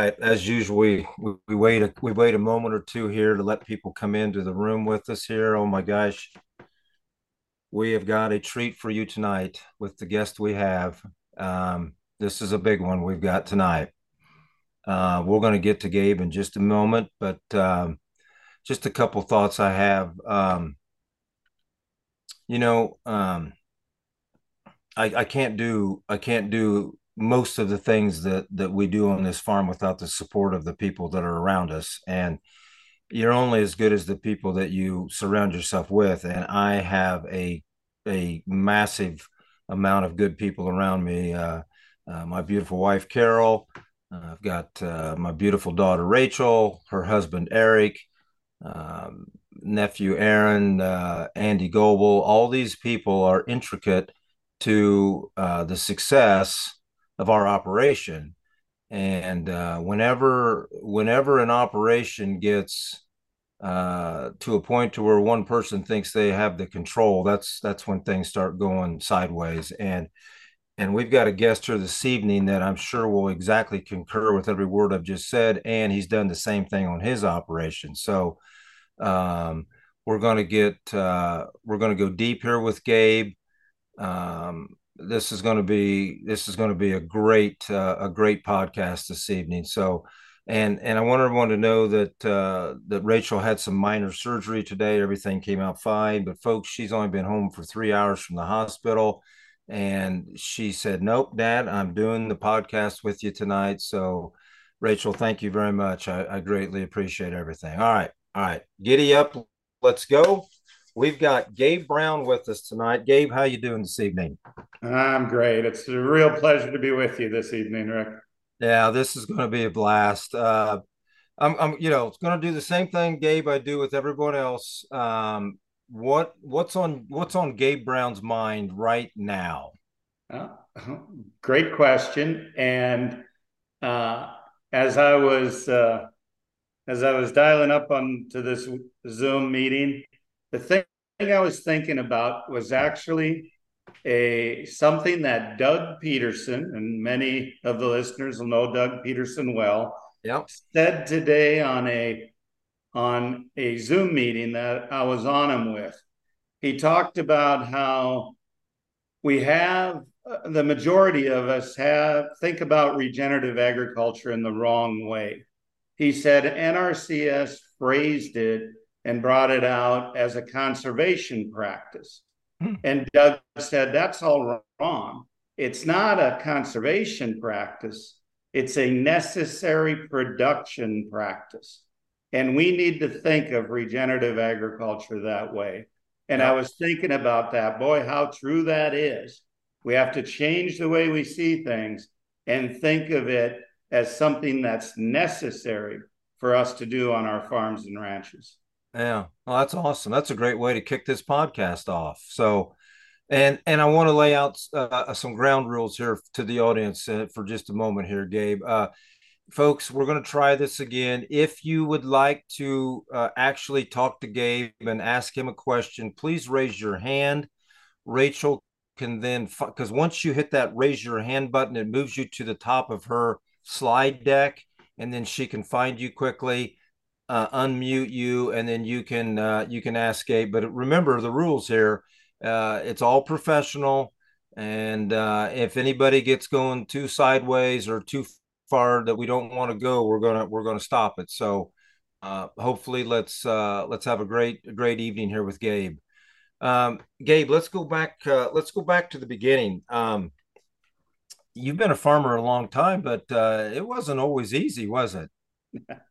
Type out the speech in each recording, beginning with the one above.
right. As usual, we, we, wait a we wait a moment or two here to let people come into the room with us here. Oh my gosh. We have got a treat for you tonight with the guest we have. Um, this is a big one we've got tonight. Uh, we're going to get to Gabe in just a moment, but um, just a couple thoughts I have. Um, you know, um, I, I can't do I can't do most of the things that that we do on this farm without the support of the people that are around us. And you're only as good as the people that you surround yourself with. And i have a a massive amount of good people around me. Uh, uh, my beautiful wife carol. Uh, i've got uh, my beautiful daughter rachel. Her husband eric. Um, nephew aaron. Uh, andy goebel all these people are intricate to uh, the success of our operation. And uh, whenever whenever an operation gets uh, to a point to where one person thinks they have the control, that's that's when things start going sideways. And and we've got a guest here this evening that I'm sure will exactly concur with every word I've just said. And he's done the same thing on his operation. So um, we're going to get uh, we're going to go deep here with Gabe. Um, this is going to be this is going to be a great uh, a great podcast this evening. So, and and I want everyone to know that uh, that Rachel had some minor surgery today. Everything came out fine, but folks, she's only been home for three hours from the hospital, and she said, "Nope, Dad, I'm doing the podcast with you tonight." So, Rachel, thank you very much. I, I greatly appreciate everything. All right, all right, giddy up, let's go. We've got Gabe Brown with us tonight. Gabe, how you doing this evening? I'm great. It's a real pleasure to be with you this evening, Rick. Yeah, this is going to be a blast. Uh, I'm, I'm, you know, it's going to do the same thing, Gabe. I do with everyone else. Um, what, what's on, what's on Gabe Brown's mind right now? Uh, great question. And uh, as I was, uh, as I was dialing up onto this Zoom meeting, the thing I was thinking about was actually a something that Doug Peterson and many of the listeners will know Doug Peterson well. Yep. Said today on a on a Zoom meeting that I was on him with. He talked about how we have uh, the majority of us have think about regenerative agriculture in the wrong way. He said NRCS phrased it and brought it out as a conservation practice. Hmm. And Doug said, that's all wrong. It's not a conservation practice, it's a necessary production practice. And we need to think of regenerative agriculture that way. And I was thinking about that. Boy, how true that is. We have to change the way we see things and think of it as something that's necessary for us to do on our farms and ranches. Yeah, well, that's awesome. That's a great way to kick this podcast off. So, and and I want to lay out uh, some ground rules here to the audience uh, for just a moment here, Gabe. Uh, folks, we're going to try this again. If you would like to uh, actually talk to Gabe and ask him a question, please raise your hand. Rachel can then, because once you hit that raise your hand button, it moves you to the top of her slide deck, and then she can find you quickly uh, unmute you, and then you can uh, you can ask Gabe. But remember the rules here. Uh, it's all professional, and uh, if anybody gets going too sideways or too far that we don't want to go, we're gonna we're gonna stop it. So uh, hopefully, let's uh, let's have a great great evening here with Gabe. Um, Gabe, let's go back. let's go back to the beginning. Um, you've been a farmer a long time, but it wasn't always easy, was it?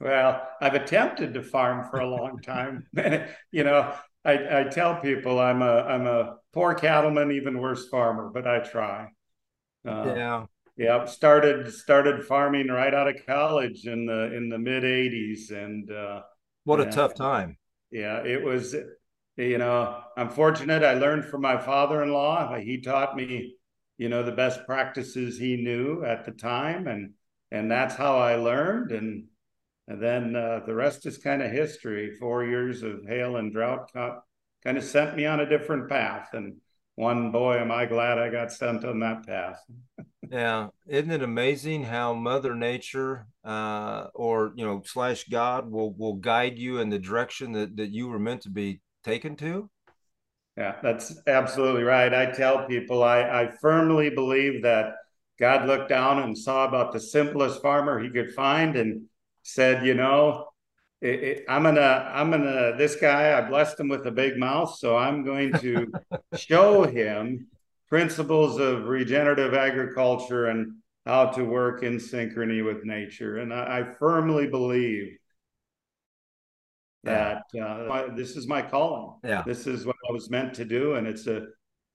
Well, I've attempted to farm for a long time. you know, I, I tell people I'm a I'm a poor cattleman, even worse farmer, but I try. Uh, yeah. Yeah, started started farming right out of college in the in the mid '80s, and uh, what a tough time. Yeah, it was. You know, I'm fortunate. I learned from my father-in-law. He taught me, you know, the best practices he knew at the time, and and that's how I learned. And and then uh, the rest is kind of history. Four years of hail and drought kind of sent me on a different path. And one boy, am I glad I got sent on that path. yeah, isn't it amazing how Mother Nature, uh, or you know, slash God, will will guide you in the direction that that you were meant to be taken to? Yeah, that's absolutely right. I tell people I, I firmly believe that God looked down and saw about the simplest farmer he could find and said, you know, it, it, I'm gonna, I'm gonna, this guy, I blessed him with a big mouth, so I'm going to show him principles of regenerative agriculture and how to work in synchrony with nature. And I, I firmly believe that uh, this is my calling. Yeah, this is what I was meant to do, and it's a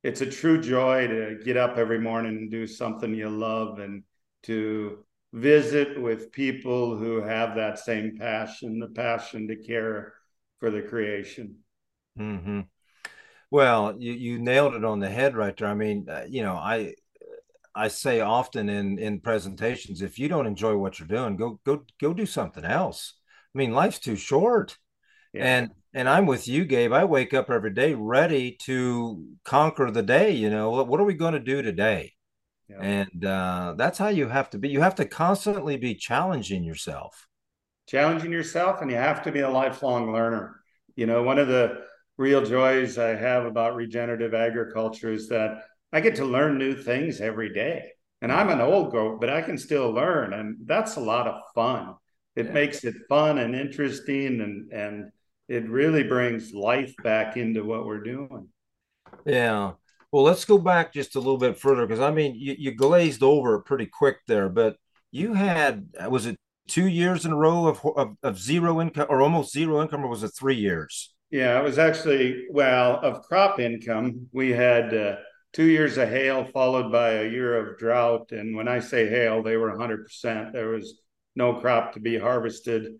it's a true joy to get up every morning and do something you love and to visit with people who have that same passion, the passion to care for the creation. Mm-hmm. Well, you, you nailed it on the head right there. I mean, uh, you know, I I say often in in presentations, if you don't enjoy what you're doing, go go go do something else. I mean, life's too short. Yeah. And and I'm with you, Gabe. I wake up every day ready to conquer the day. You know, what are we going to do today? Yeah. And uh, that's how you have to be. You have to constantly be challenging yourself. Challenging yourself, and you have to be a lifelong learner. You know, one of the real joys I have about regenerative agriculture is that I get to learn new things every day. And I'm an old goat, but I can still learn. And that's a lot of fun. It yeah. makes it fun and interesting and and it really brings life back into what we're doing. Yeah. Well, let's go back just a little bit further because I mean, you, you glazed over pretty quick there, but you had was it two years in a row of, of, of zero income or almost zero income, or was it three years? Yeah, it was actually well of crop income. We had uh, two years of hail followed by a year of drought, and when I say hail, they were 100 percent. There was no crop to be harvested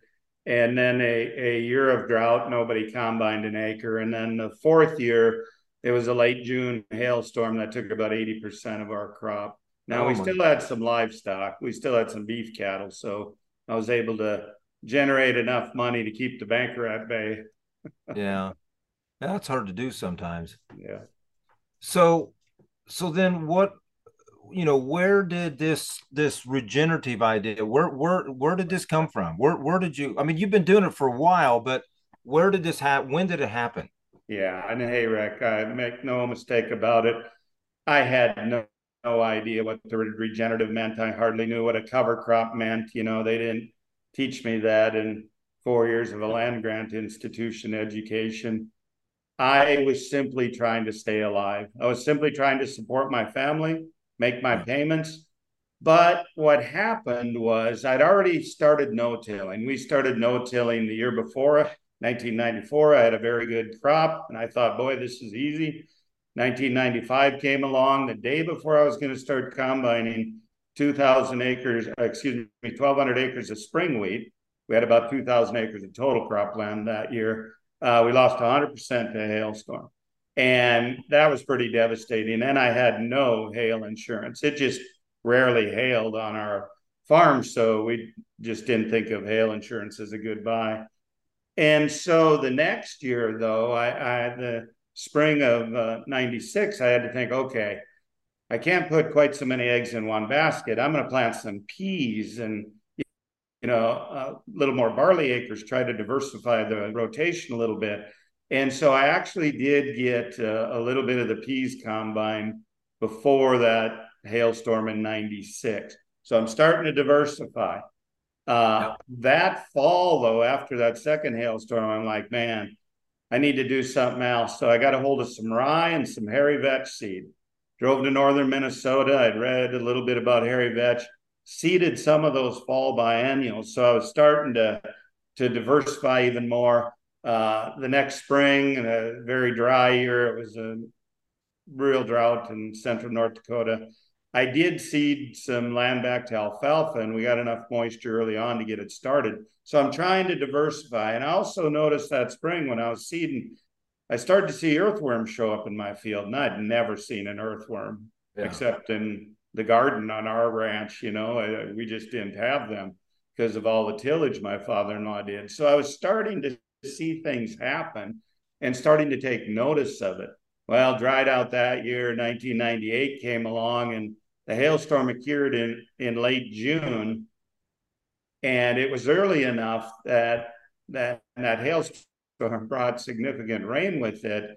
and then a, a year of drought, nobody combined an acre. And then the fourth year, it was a late June hailstorm that took about 80% of our crop. Now, oh we still had some livestock, we still had some beef cattle. So I was able to generate enough money to keep the banker at bay. yeah. That's hard to do sometimes. Yeah. So, so then what you know where did this this regenerative idea where where where did this come from where where did you i mean you've been doing it for a while but where did this happen when did it happen yeah and hey rick i make no mistake about it. I had no, no idea what the regenerative meant. I hardly knew what a cover crop meant you know they didn't teach me that in four years of a land grant institution education. I was simply trying to stay alive. I was simply trying to support my family make my mm. payments. But what happened was I'd already started no tilling. We started no tilling the year before, 1994. I had a very good crop, and I thought, boy, this is easy. 1995 came along the day before I was going to start combining 2,000 acres, excuse me, 1,200 acres of spring wheat. We had about 2,000 acres of total cropland that year. Uh, we lost 100% to a hailstorm. And that was pretty devastating. And I had no hail insurance. It just rarely hailed on our farm. So we just didn't think of hail insurance as a good buy. And so the next year, though, I, I the spring of uh, 96, I had to think, okay, I can't put quite so many eggs in one basket. I'm going to plant some peas and, you know, a little more barley acres, try to diversify the rotation a little bit. And so I actually did get uh, a little bit of the peas combine before that hailstorm in 96. So I'm starting to diversify. Uh, yep. That fall, though, after that second hailstorm, I'm like, man, I need to do something else. So I got a hold of some rye and some hairy vetch seed. Drove to northern Minnesota. I'd read a little bit about hairy vetch, seeded some of those fall biennials. So I was starting to to diversify even more. Uh, the next spring, in a very dry year, it was a real drought in central North Dakota. I did seed some land back to alfalfa, and we got enough moisture early on to get it started. So I'm trying to diversify. And I also noticed that spring when I was seeding, I started to see earthworms show up in my field, and I'd never seen an earthworm yeah. except in the garden on our ranch. You know, I, we just didn't have them because of all the tillage my father-in-law did. So I was starting to see things happen and starting to take notice of it. Well, dried out that year, 1998 came along, and the hailstorm occurred in, in late June. And it was early enough that that, that hailstorm brought significant rain with it.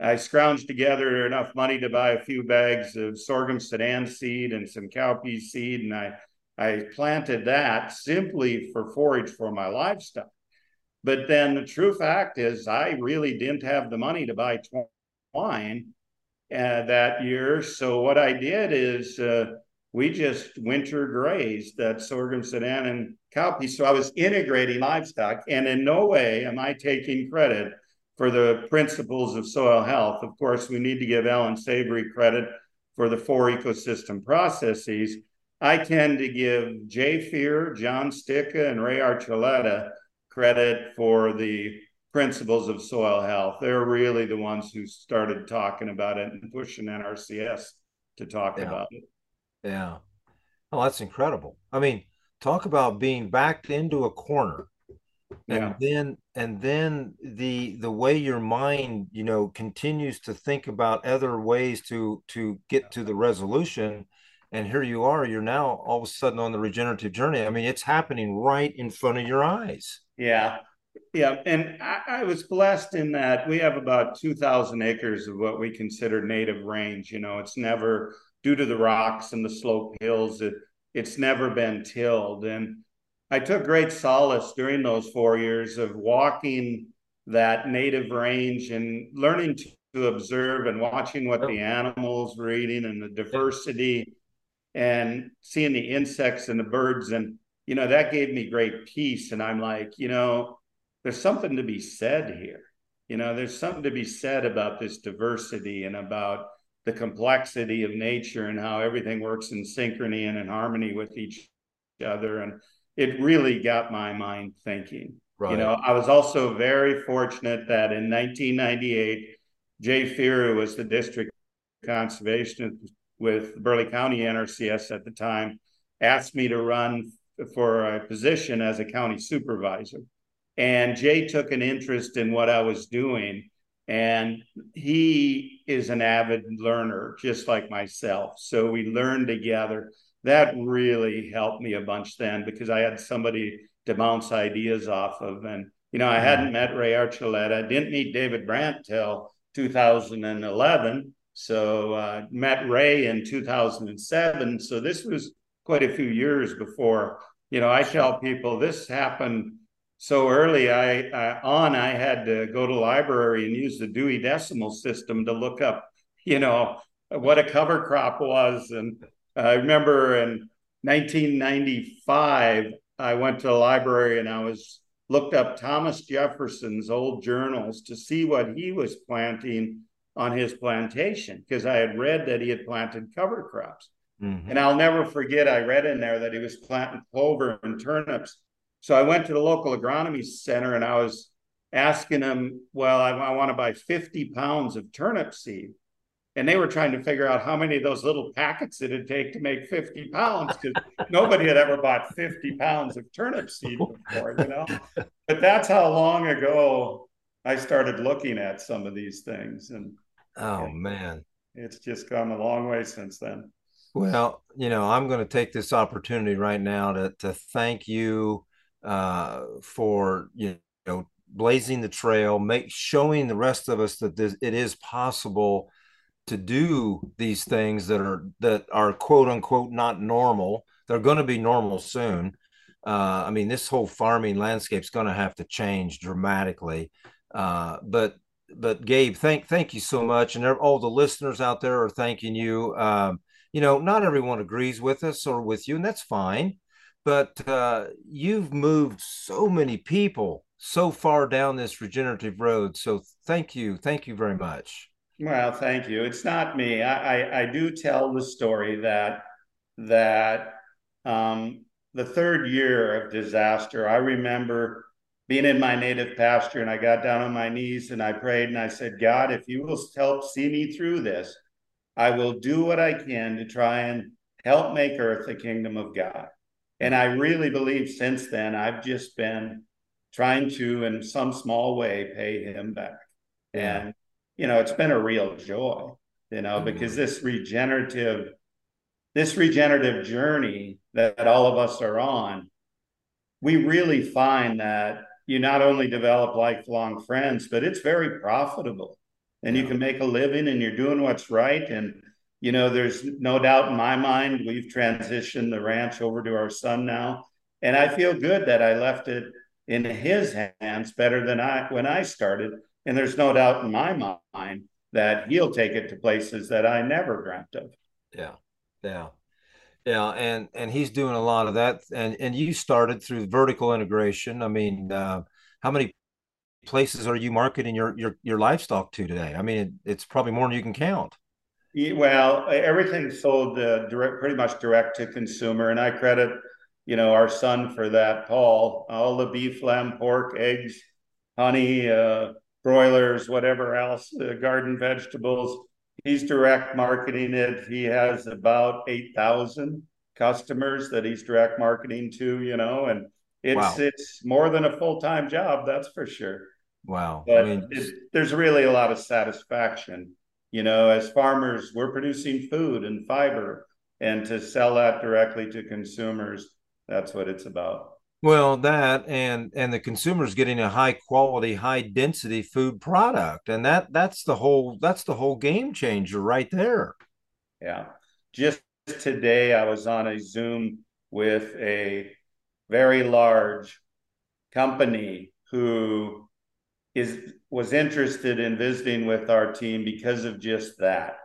I scrounged together enough money to buy a few bags of sorghum sudan seed and some cowpea seed, and I I planted that simply for forage for my livestock. But then the true fact is, I really didn't have the money to buy twine uh, that year. So what I did is uh, we just winter grazed that sorghum sudan and cowpea. So I was integrating livestock, and in no way am I taking credit for the principles of soil health. Of course, we need to give Allan Savory credit for the four ecosystem processes. I tend to give Jay Fuhrer, John Stika, and Ray Archuleta credit for the principles of soil health. They're really the ones who started talking about it and pushing NRCS to talk yeah. about it. Yeah. Oh, that's incredible. I mean, talk about being backed into a corner. And yeah. then and then the the way your mind, you know, continues to think about other ways to to get to the resolution and here you are you're now all of a sudden on the regenerative journey i mean it's happening right in front of your eyes yeah yeah and i, I was blessed in that we have about 2000 acres of what we consider native range you know it's never due to the rocks and the slope hills it, it's never been tilled. And i took great solace during those four years of walking that native range and learning to, to observe and watching what the animals were eating and the diversity and seeing the insects and the birds. And you know that gave me great peace. And i'm like you know there's something to be said here you know there's something to be said about this diversity and about the complexity of nature and how everything works in synchrony and in harmony with each other and it really got my mind thinking right. you know i was also very fortunate that in 1998 jay Fuhrer was the district conservation with Burleigh County NRCS at the time, asked me to run for a position as a county supervisor. And Jay took an interest in what I was doing. And he is an avid learner, just like myself. So we learned together. That really helped me a bunch then because I had somebody to bounce ideas off of. And, you know, I hadn't met Ray Archuleta, didn't meet David Brandt till 2011 so uh, met Ray in 2007. So this was quite a few years before. You know, I tell people this happened so early. I, I on I had to go to library and use the Dewey Decimal System to look up, you know, what a cover crop was. And I remember in 1995, I went to the library and I was looked up Thomas Jefferson's old journals to see what he was planting on his plantation because I had read that he had planted cover crops. Mm-hmm. And I'll never forget, I read in there that he was planting clover and turnips. So I went to the local agronomy center and I was asking them, well, I, I want to buy 50 pounds of turnip seed. And they were trying to figure out how many of those little packets it'd take to make 50 pounds because nobody had ever bought 50 pounds of turnip seed before, you know? But that's how long ago I started looking at some of these things. And Oh man. It's just come a long way since then. Well, you know, I'm going to take this opportunity right now to to thank you uh, for you know blazing the trail, make showing the rest of us that this, it is possible to do these things that are that are quote unquote not normal. They're going to be normal soon. Uh, I mean, this whole farming landscape is going to have to change dramatically. Uh, but but Gabe, thank thank you so much, and all the listeners out there are thanking you. Um, you know, not everyone agrees with us or with you, and that's fine. But uh, you've moved so many people so far down this regenerative road. So thank you, thank you very much. Well, thank you. It's not me. I I, I do tell the story that that um, the third year of disaster, I remember being in my native pasture and I got down on my knees and I prayed and I said, God, if you will help see me through this, I will do what I can to try and help make earth the kingdom of God. And I really believe since then I've just been trying to, in some small way, pay him back. Yeah. And you know, it's been a real joy, you know, mm-hmm. because this regenerative, this regenerative journey that all of us are on, we really find that you not only develop lifelong friends, but it's very profitable and you can make a living and you're doing what's right. And, you know, there's no doubt in my mind, we've transitioned the ranch over to our son now. And I feel good that I left it in his hands better than I when I started. And there's no doubt in my mind that he'll take it to places that I never dreamt of. Yeah. Yeah. Yeah, and and he's doing a lot of that. And and you started through vertical integration. I mean, uh, how many places are you marketing your your your livestock to today? I mean, it, it's probably more than you can count. Well, everything sold uh, direct, pretty much direct to consumer, and I credit you know our son for that, Paul. All the beef, lamb, pork, eggs, honey, uh, broilers, whatever else, uh, garden vegetables he's direct marketing it. He has about 8,000 customers that he's direct marketing to, you know, and it's wow. it's more than a full-time job, that's for sure. Wow. But I mean, it, there's really a lot of satisfaction. You know, as farmers, we're producing food and fiber, and to sell that directly to consumers, that's what it's about. Well, that and and the consumer's getting a high quality, high density food product, and that that's the whole that's the whole game changer right there. Yeah. Just today, I was on a Zoom with a very large company who is was interested in visiting with our team because of just that.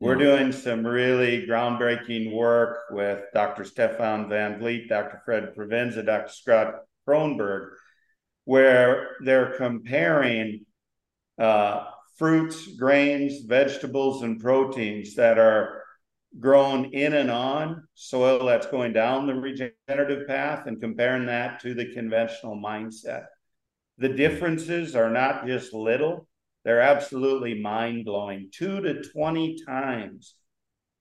We're doing some really groundbreaking work with Dr. Stefan Van Vliet, Dr. Fred Provenza, Dr. Scott Kronberg, where they're comparing uh, fruits, grains, vegetables, and proteins that are grown in and on soil that's going down the regenerative path and comparing that to the conventional mindset. The differences are not just little, they're absolutely mind blowing. Two to 20 times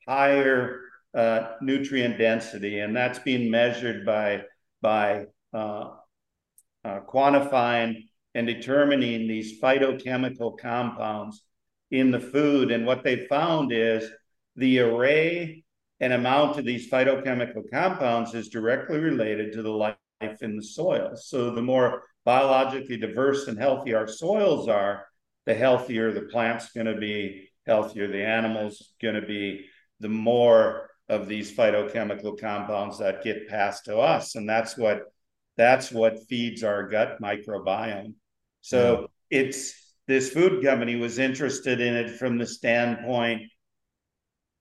higher uh, nutrient density. And that's being measured by, by uh, uh, quantifying and determining these phytochemical compounds in the food. And what they found is the array and amount of these phytochemical compounds is directly related to the life in the soil. So the more biologically diverse and healthy our soils are, the healthier the plant's going to be, healthier the animal's going to be, the more of these phytochemical compounds that get passed to us, and that's what that's what feeds our gut microbiome. So yeah. it's this food company was interested in it from the standpoint,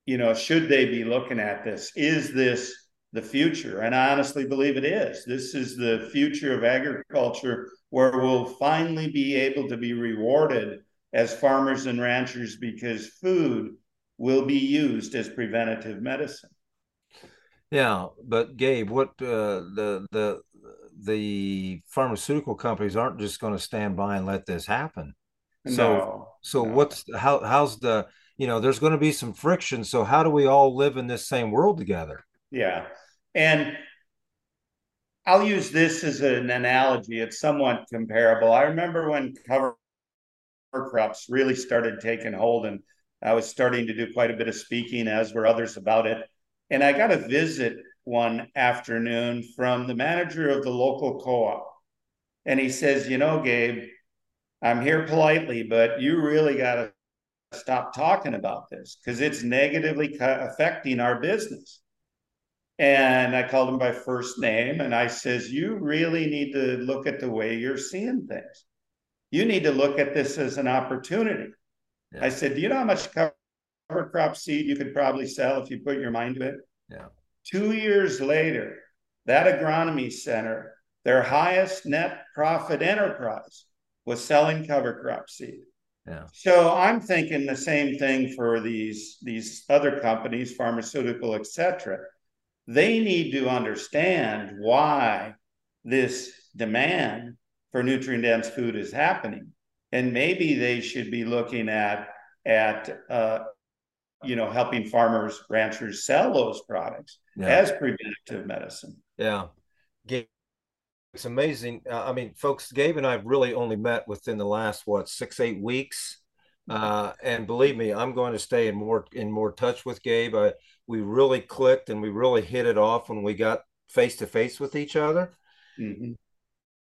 you know, should they be looking at this? Is this the future? And I honestly believe it is. This is the future of agriculture where we'll finally be able to be rewarded as farmers and ranchers because food will be used as preventative medicine. Yeah, but Gabe, what uh, the the the pharmaceutical companies aren't just going to stand by and let this happen. So no, so no. what's how how's the you know there's going to be some friction. So how do we all live in this same world together? Yeah, and I'll use this as an analogy. It's somewhat comparable. I remember when cover crops really started taking hold, and I was starting to do quite a bit of speaking, as were others about it. And I got a visit one afternoon from the manager of the local co-op, and he says, "You know, Gabe, I'm here politely, but you really got to stop talking about this because it's negatively affecting our business." And I called him by first name and I says, You really need to look at the way you're seeing things. You need to look at this as an opportunity. Yeah. I said, Do you know how much cover crop seed you could probably sell if you put your mind to it? Yeah. Two years later, that agronomy center, their highest net profit enterprise was selling cover crop seed. Yeah. So I'm thinking the same thing for these these other companies, pharmaceutical, et etc they need to understand why this demand for nutrient dense food is happening. And maybe they should be looking at at uh, you know helping farmers ranchers sell those products yeah. as preventative medicine. Yeah. It's amazing. Uh, i mean folks gabe and i've really only met within the last what six eight weeks. Uh, and believe me, I'm going to stay in more in more touch with Gabe. I, we really clicked and we really hit it off when we got face to face with each other. Mm-hmm.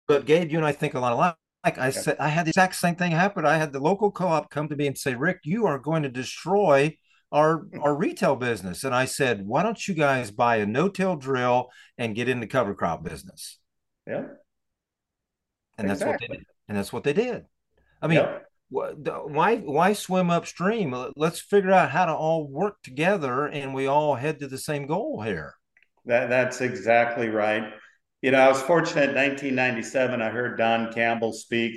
But Gabe, you and I think a lot alike. Like I yeah. said, I had the exact same thing happen. I had the local co-op come to me and say, "Rick, you are going to destroy our our retail business." And I said, "Why don't you guys buy a no-till drill and get in the cover crop business?" Yeah. And exactly. that's what they did. And that's what they did. I mean, yeah. Why why swim upstream? Let's figure out how to all work together, and we all head to the same goal here. That that's exactly right. You know, I was fortunate in 1997. I heard Don Campbell speak,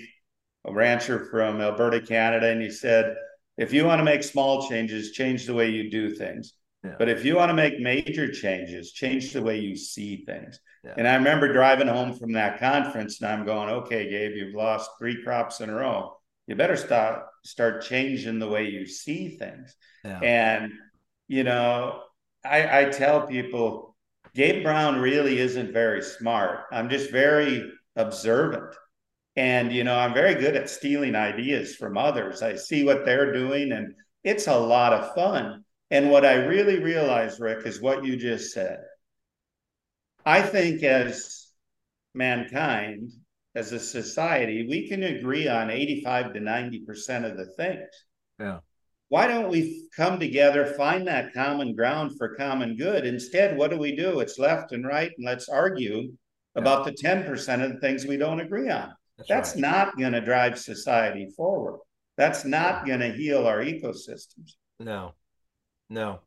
a rancher from Alberta, Canada, and he said, if you want to make small changes, change the way you do things. Yeah. But if you want to make major changes, change the way you see things. Yeah. And I remember driving home from that conference and I'm going, okay, Gabe, you've lost three crops in a row. You better start start changing the way you see things. Yeah. And you know, I, I tell people Gabe Brown really isn't very smart. I'm just very observant. And, you know, I'm very good at stealing ideas from others. I see what they're doing, and it's a lot of fun. And what I really realize, Rick, is what you just said. I think as mankind, as a society, we can agree on 85 to 90% of the things. Yeah why don't we come together, find that common ground for common good? Instead, what do we do? It's left and right, and let's argue yeah. about the 10% of the things we don't agree on. That's, That's right. not going to drive society forward. That's not going to heal our ecosystems. No, no.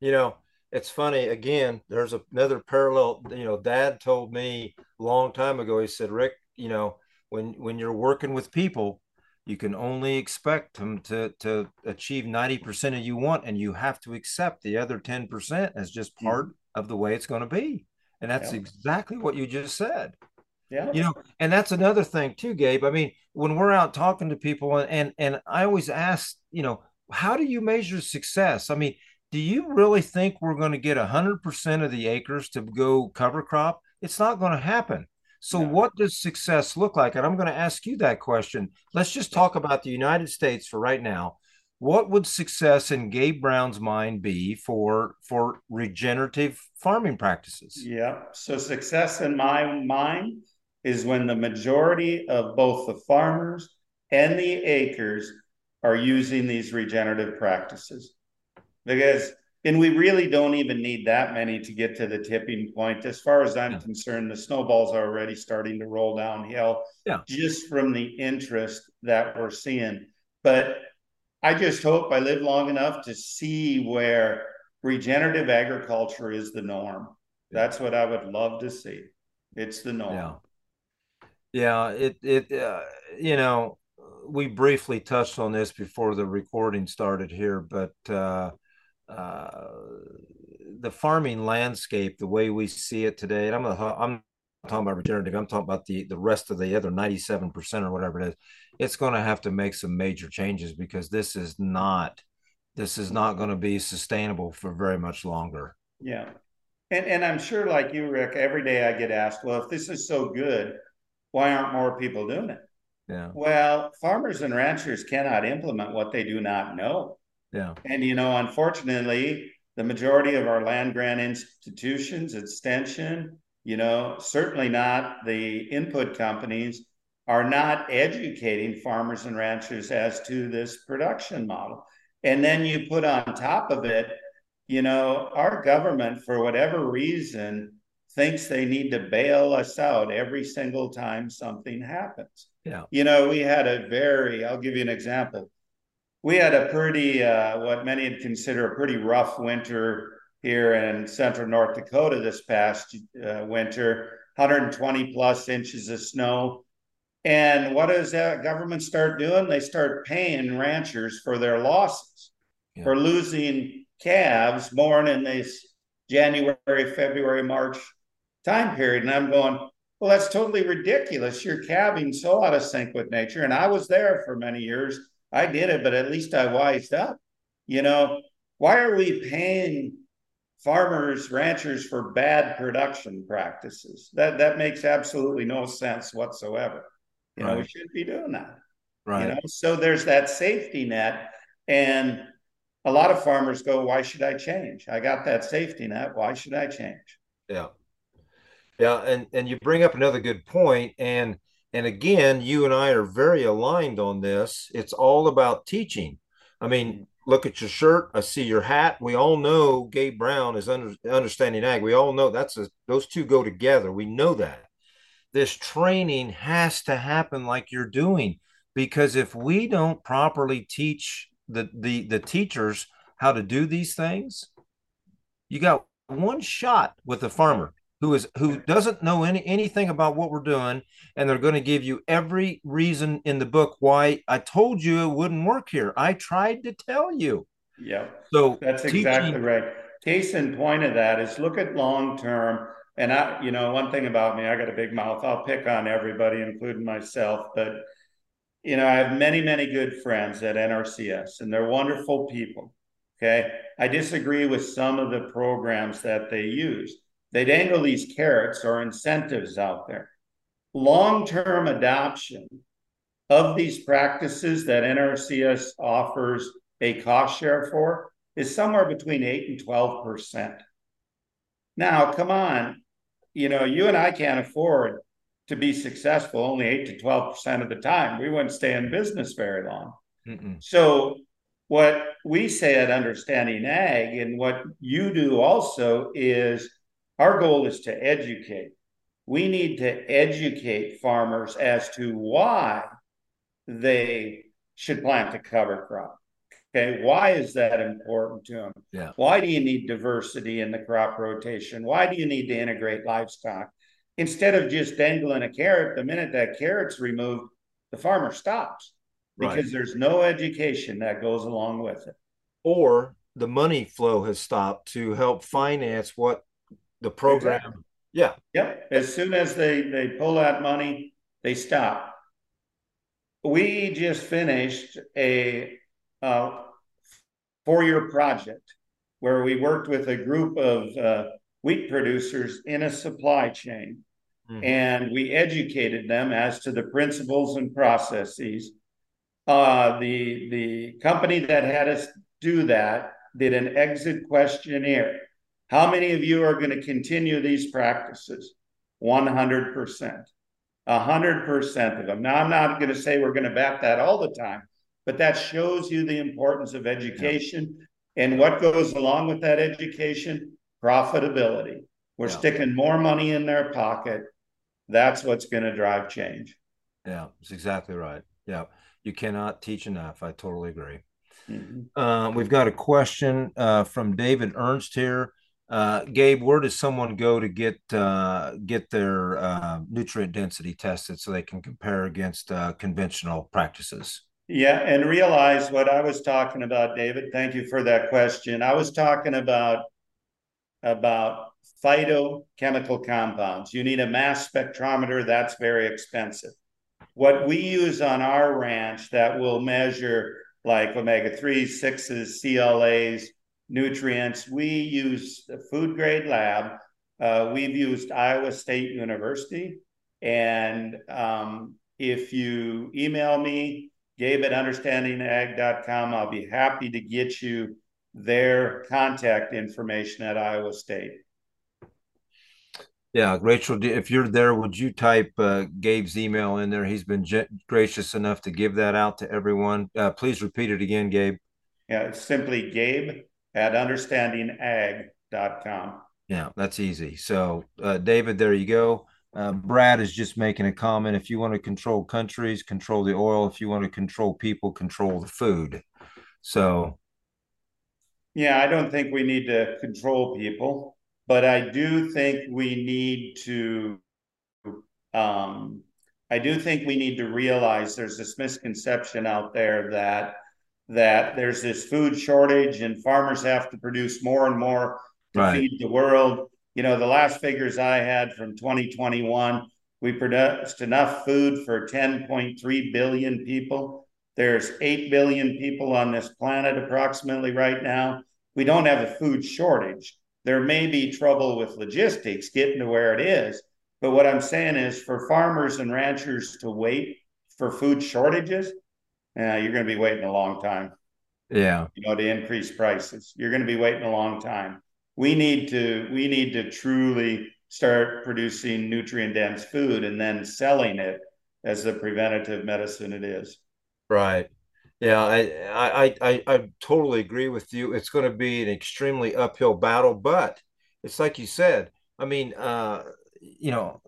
You know, it's funny. Again, there's another parallel. You know, Dad told me a long time ago. He said, "Rick, you know, when when you're working with people, you can only expect them to to achieve 90% of you want and you have to accept the other 10% as just mm-hmm. part mm-hmm. of the way it's going to be and that's yeah. exactly what you just said yeah you know and that's another thing too gabe i mean when we're out talking to people and and, and i always ask you know how do you measure success i mean do you really think we're going to get 100% of the acres to go cover crop it's not going to happen so, yeah. what does success look like? And I'm going to ask you that question. Let's just talk about the United States for right now. What would success in Gabe Brown's mind be for for regenerative farming practices? Yeah. So, success in my mind is when the majority of both the farmers and the acres are using these regenerative practices. Because and we really don't even need that many to get to the tipping point. As far as I'm yeah. concerned, the snowballs are already starting to roll downhill yeah. just from the interest that we're seeing. But I just hope I live long enough to see where regenerative agriculture is the norm. That's what I would love to see. It's the norm. Yeah. Yeah, it it uh, you know, we briefly touched on this before the recording started here, but uh uh, the farming landscape, the way we see it today, and I'm a, I'm talking about regenerative. I'm talking about the the rest of the other 97 percent or whatever it is. It's going to have to make some major changes because this is not this is not going to be sustainable for very much longer. Yeah, and and I'm sure, like you, Rick, every day I get asked, well, if this is so good, why aren't more people doing it? Yeah. Well, farmers and ranchers cannot implement what they do not know. Yeah. And, you know, unfortunately, the majority of our land grant institutions, extension, you know, certainly not the input companies, are not educating farmers and ranchers as to this production model. And then you put on top of it, you know, our government, for whatever reason, thinks they need to bail us out every single time something happens. Yeah. You know, we had a very, I'll give you an example we had a pretty uh, what many would consider a pretty rough winter here in central North Dakota this past uh, winter, 120 plus inches of snow. And what does that government start doing? They start paying ranchers for their losses, yeah. for losing calves born in this January, February, March time period. And I'm going, well, that's totally ridiculous. You're calving so out of sync with nature. And I was there for many years I did it, but at least I wised up. You know, why are we paying farmers, ranchers for bad production practices? That that makes absolutely no sense whatsoever. You right. know, we shouldn't be doing that. Right. You know, so there's that safety net. And a lot of farmers go, Why should I change? I got that safety net. Why should I change? Yeah. Yeah. And and you bring up another good. And and again, you and I are very aligned on this. It's all about teaching. I mean, look at your shirt. I see your hat. We all know Gabe Brown is under, understanding ag. We all know that's a, those two go together. We know that. This training has to happen like you're doing because if we don't properly teach the the the teachers how to do these things, you got one shot with the farmer who is who doesn't know any anything about what we're doing and they're going to give you every reason in the book why I told you it wouldn't work here. I tried to tell you. Yeah. So that's teaching, exactly right. Case in point of that is look at long term. And I, you know, one thing about me, I got a big mouth. I'll pick on everybody, including myself. But you know, I have many, many good friends at NRCS, and they're wonderful people. Okay. I disagree with some of the programs that they use. They dangle these carrots or incentives out there. Long term adoption of these practices that NRCS offers a cost share for is somewhere between 8 and 12%. Now, come on. You know, you and I can't afford to be successful only 8 to 12% of the time. We wouldn't stay in business very long. Mm-mm. So, what we say at Understanding Ag and what you do also is our goal is to educate. We need to educate farmers as to why they should plant a cover crop. Okay, why is that important to them? Yeah. Why do you need diversity in the crop rotation? Why do you need to integrate livestock? Instead of just dangling a carrot, the minute that carrot's removed, the farmer stops because right. there's no education that goes along with it. Or the money flow has stopped to help finance what the program. Exactly. Yeah. Yep. As soon as they they pull out money, they stop. We just finished a uh, four-year project where we worked with a group of uh, wheat producers in a supply chain, mm-hmm. and we educated them as to the principles and processes. Uh, the the company that had us do that did an exit questionnaire how many of you are going to continue these practices? 100%. 100% of them. Now, I'm not going to say we're going to bat that all the time, but that shows you the importance of education yeah. and what goes along with that education profitability. We're yeah. sticking more money in their pocket. That's what's going to drive change. Yeah, that's exactly right. Yeah, you cannot teach enough. I totally agree. Mm-hmm. Uh, we've got a question uh, from David Ernst here. Uh, Gabe, where does someone go to get uh, get their uh, nutrient density tested so they can compare against uh, conventional practices? Yeah, and realize what I was talking about, David. Thank you for that question. I was talking about about phytochemical compounds. You need a mass spectrometer. That's very expensive. What we use on our ranch that will measure like omega 3s, 6s, CLAs, nutrients. We use the food grade lab. Uh, we've used Iowa State University. And um, if you email me, gabe at understandingag.com, I'll be happy to get you their contact information at Iowa State. Yeah, Rachel, if you're there, would you type uh, Gabe's email in there? He's been gracious enough to give that out to everyone. Uh, please repeat it again, Gabe. Yeah, it's simply Gabe at understandingag.com. Yeah, that's easy. So, uh, David, there you go. Uh, Brad is just making a comment. If you want to control countries, control the oil. If you want to control people, control the food. So, yeah, I don't think we need to control people, but I do think we need to. Um, I do think we need to realize there's this misconception out there that that there's this food shortage and farmers have to produce more and more to right. feed the world. You know, the last figures I had from 2021, we produced enough food for 10.3 billion people. There's 8 billion people on this planet approximately right now. We don't have a food shortage. There may be trouble with logistics getting to where it is. But what I'm saying is for farmers and ranchers to wait for food shortages, yeah, you're going to be waiting a long time. Yeah. You know, to increase prices, you're going to be waiting a long time. We need to we need to truly start producing nutrient dense food and then selling it as the preventative medicine it is. Right. Yeah, I, I, I, I totally agree with you. It's going to be an extremely uphill battle, but it's like you said. I mean, uh, you know,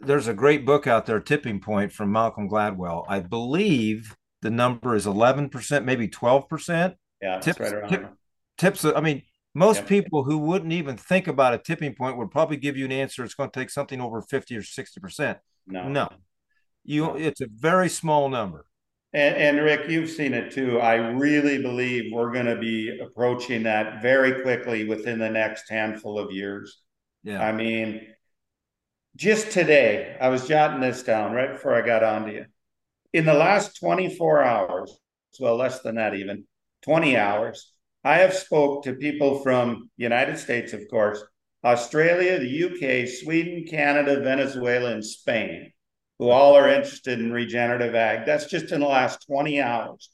there's a great book out there, Tipping Point from Malcolm Gladwell. I believe the number is 11%, maybe 12%. Yeah, tips, right around tip, tips. I mean, most people who wouldn't even think about a tipping point would probably give you an answer. It's going to take something over 50 or 60%. No, no, you, no. it's a very small number. And, and, Rick, you've seen it too. I really believe we're going to be approaching that very quickly within the next handful of years. Yeah. I mean, just today, I was jotting this down right before I got on to you. In the last 24 hours, well, less than that even, 20 hours, I have spoke to people from United States, of course, Australia, the UK, Sweden, Canada, Venezuela, and Spain who all are interested in regenerative ag. That's just in the last 20 hours.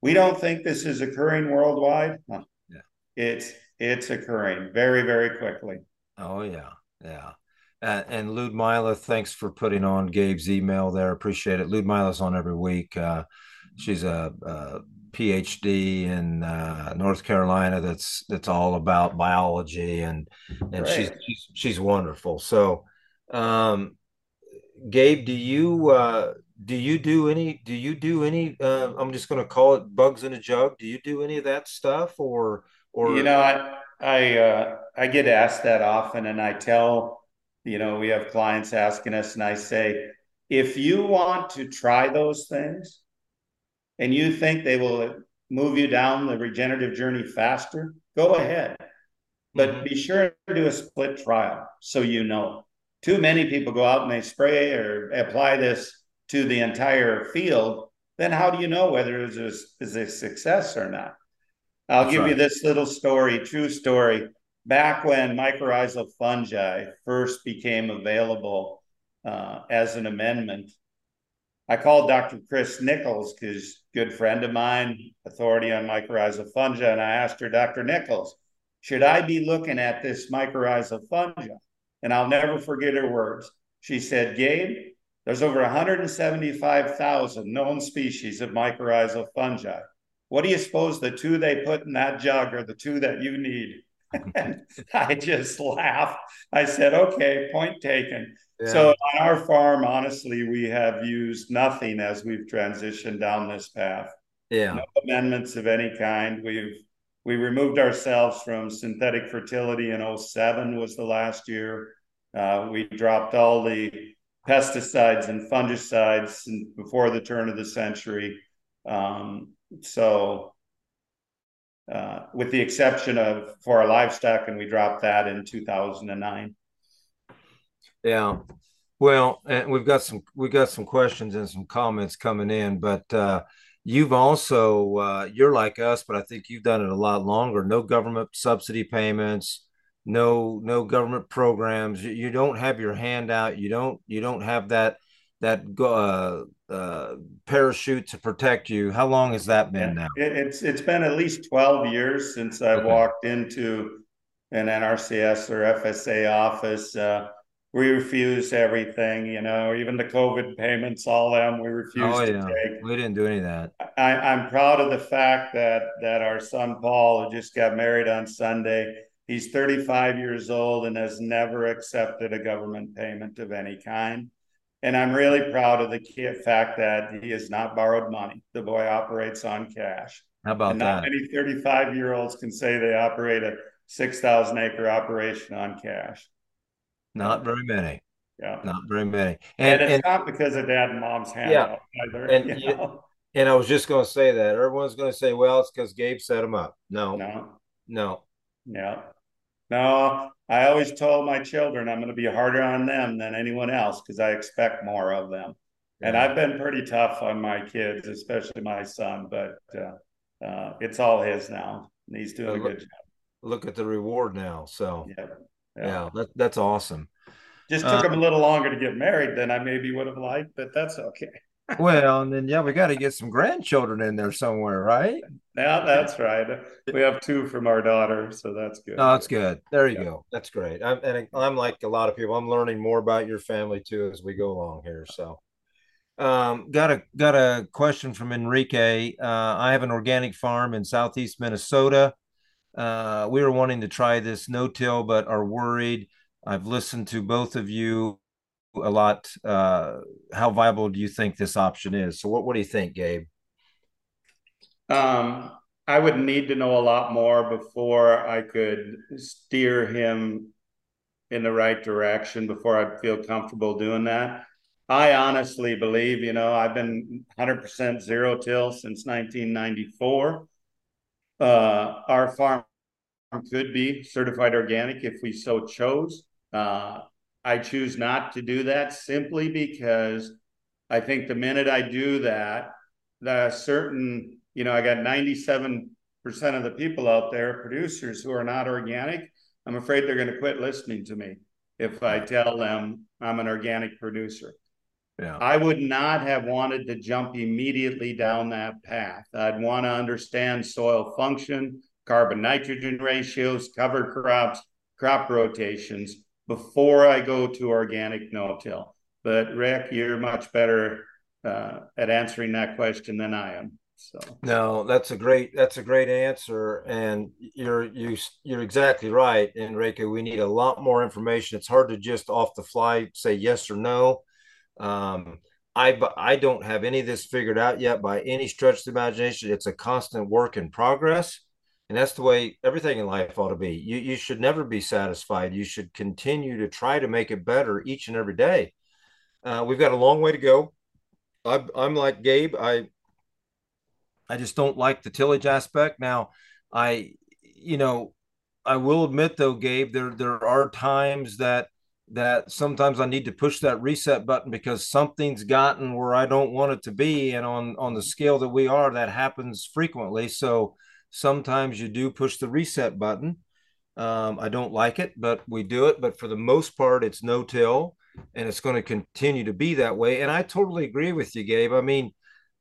We don't think this is occurring worldwide. No. Yeah. It's it's occurring very, very quickly. Oh yeah. Yeah. Uh, and Ludmila, thanks for putting on Gabe's email there. Appreciate it. Ludmila's on every week. Uh, she's a, a, PhD in uh, North Carolina. That's that's all about biology, and and she's, she's she's wonderful. So, um, Gabe, do you uh, do you do any do you do any uh, I'm just going to call it bugs in a jug. Do you do any of that stuff or or You know, I I uh, I get asked that often and I tell, you know, we have clients asking us and I say, if you want to try those things and you think they will move you down the regenerative journey faster, go ahead. But mm-hmm. be sure to do a split trial so you know too many people go out and they spray or apply this to the entire field, then how do you know whether it is a, is a success or not? I'll That's give right. you this little story, true story. Back when mycorrhizal fungi first became available uh, as an amendment, I called Dr. Chris Nichols, because good friend of mine, authority on mycorrhizal fungi, and I asked her, Dr. Nichols, should I be looking at this mycorrhizal fungi? And I'll never forget her words. She said, Gabe, there's over 175,000 known species of mycorrhizal fungi. What do you suppose the two they put in that jug are the two that you need? And I just laughed. I said, okay, point taken. Yeah. So on our farm, honestly, we have used nothing as we've transitioned down this path. Yeah. No amendments of any kind. We've we removed ourselves from synthetic fertility in 07 was the last year. Uh, we dropped all the pesticides and fungicides before the turn of the century. Um, so, uh, with the exception of for our livestock, and we dropped that in 2009. Yeah, well, we've got some we've got some questions and some comments coming in, but uh, you've also uh, you're like us, but I think you've done it a lot longer. No government subsidy payments, no no government programs. You, you don't have your hand out. You don't you don't have that that uh, uh, parachute to protect you. How long has that been now? It, it's it's been at least twelve years since I okay. walked into an NRCS or FSA office. Uh, we refused everything, you know, even the COVID payments, all them we refused oh, yeah. to take. We didn't do any of that. I, I'm proud of the fact that that our son Paul, who just got married on Sunday, he's 35 years old and has never accepted a government payment of any kind. And I'm really proud of the fact that he has not borrowed money. The boy operates on cash. How about and not that? Not many 35 year olds can say they operate a 6,000 acre operation on cash. Not very many. Yeah. Not very many. And, and it's and, not because of dad and mom's handout yeah. either. And, you know? and I was just going to say that. Everyone's going to say, well, it's because Gabe set him up. No. No. No. Yeah. No, I always told my children I'm going to be harder on them than anyone else because I expect more of them. Yeah. And I've been pretty tough on my kids, especially my son, but uh, uh, it's all his now. And he's doing a good job. Look at the reward now. So, yeah. Yeah, yeah that, that's awesome. Just took uh, him a little longer to get married than I maybe would have liked, but that's okay. Well, and then yeah, we got to get some grandchildren in there somewhere, right? Yeah, that's right. We have two from our daughter, so that's good. No, that's good. There you Yeah. go. That's great. I'm and I'm like a lot of people. I'm learning more about your family too as we go along here. So, um, got a got a question from Enrique. Uh, I have an organic farm in southeast Minnesota. Uh, we were wanting to try this no-till, but are worried. I've listened to both of you a lot. Uh, how viable do you think this option is? So, what what do you think, Gabe? Um, I would need to know a lot more before I could steer him in the right direction before I'd feel comfortable doing that. I honestly believe, you know, I've been 100% zero till since 1994. Uh, our farm could be certified organic if we so chose. Uh, I choose not to do that simply because I think the minute I do that, the certain, you know, I got 97% of the people out there, producers who are not organic, I'm afraid they're going to quit listening to me if I tell them I'm an organic producer. Yeah. I would not have wanted to jump immediately down that path. I'd want to understand soil function, carbon nitrogen ratios, cover crops, crop rotations before I go to organic no-till. But Rick, you're much better uh, at answering that question than I am. So No, that's a great that's a great answer, and you're you you're exactly right, Enrique. We need a lot more information. It's hard to just off the fly say yes or no. Um, I I don't have any of this figured out yet by any stretch of the imagination. It's a constant work in progress, and that's the way everything in life ought to be. You you should never be satisfied. You should continue to try to make it better each and every day. Uh, we've got a long way to go. I'm, I'm like Gabe. I I just don't like the tillage aspect. Now, I, you know, I will admit though, Gabe, there there are times that that sometimes I need to push that reset button because something's gotten where I don't want it to be, and on on the scale that we are, that happens frequently. So sometimes you do push the reset button. Um, I don't like it, but we do it. But for the most part, it's no till, and it's going to continue to be that way. And I totally agree with you, Gabe. I mean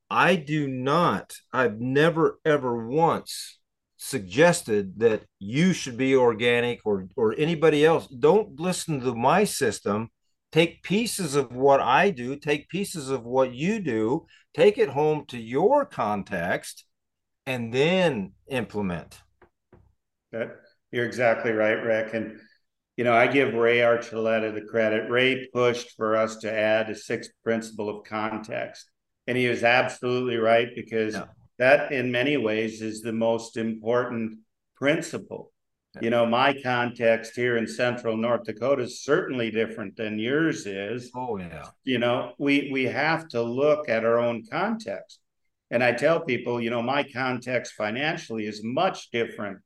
I do not, I've never ever once suggested that you should be organic or or anybody else. Don't listen to my system. Take pieces of what I do, take pieces of what you do, take it home to your context, and then implement. that, you're exactly right, Rick. And you know, I give Ray Archuleta the credit. Ray pushed for us to add a sixth principle of context and he was absolutely right because Yeah. that, in many ways, is the most important principle. Yeah. You know, my context here in central North Dakota is certainly different than yours is. Oh yeah. You know, we we have to look at our own context. And I tell people, you know, my context financially is much different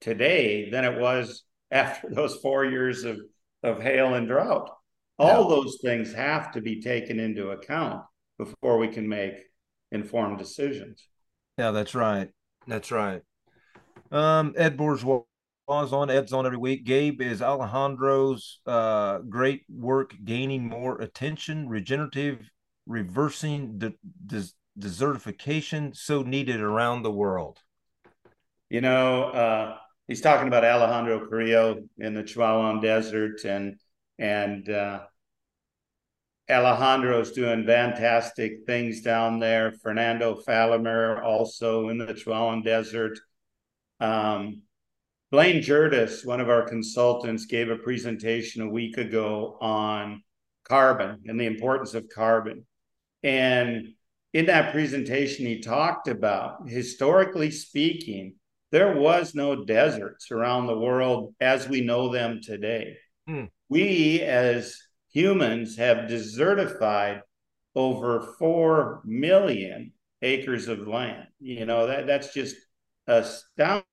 today than it was after those four years of, of hail and drought. Yeah. All those things have to be taken into account before we can make informed decisions. Yeah, that's right. That's right. Um, Ed Bourgeois is on. Ed's on every week. Gabe is Alejandro's uh, great work gaining more attention, regenerative, reversing the des- desertification so needed around the world. You know, uh, he's talking about Alejandro Carrillo in the Chihuahuan Desert, and and uh, Alejandro's doing fantastic things down there. Fernando Falamer also in the Chihuahuan Desert. Um, Blain Hjertaas, one of our consultants, gave a presentation a week ago on carbon and the importance of carbon. And in that presentation, he talked about, historically speaking, there was no deserts around the world as we know them today. Hmm. We, as humans, have desertified over 4 million acres of land. You know, that, that's just astounding.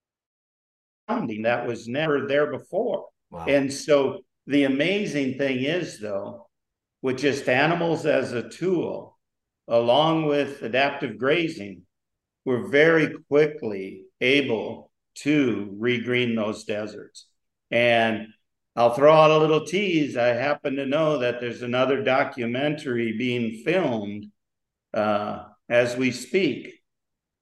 That was never there before. Wow. And so the amazing thing is, though, with just animals as a tool, along with adaptive grazing, we're very quickly able to regreen those deserts. And I'll throw out a little tease. I happen to know that there's another documentary being filmed uh, as we speak.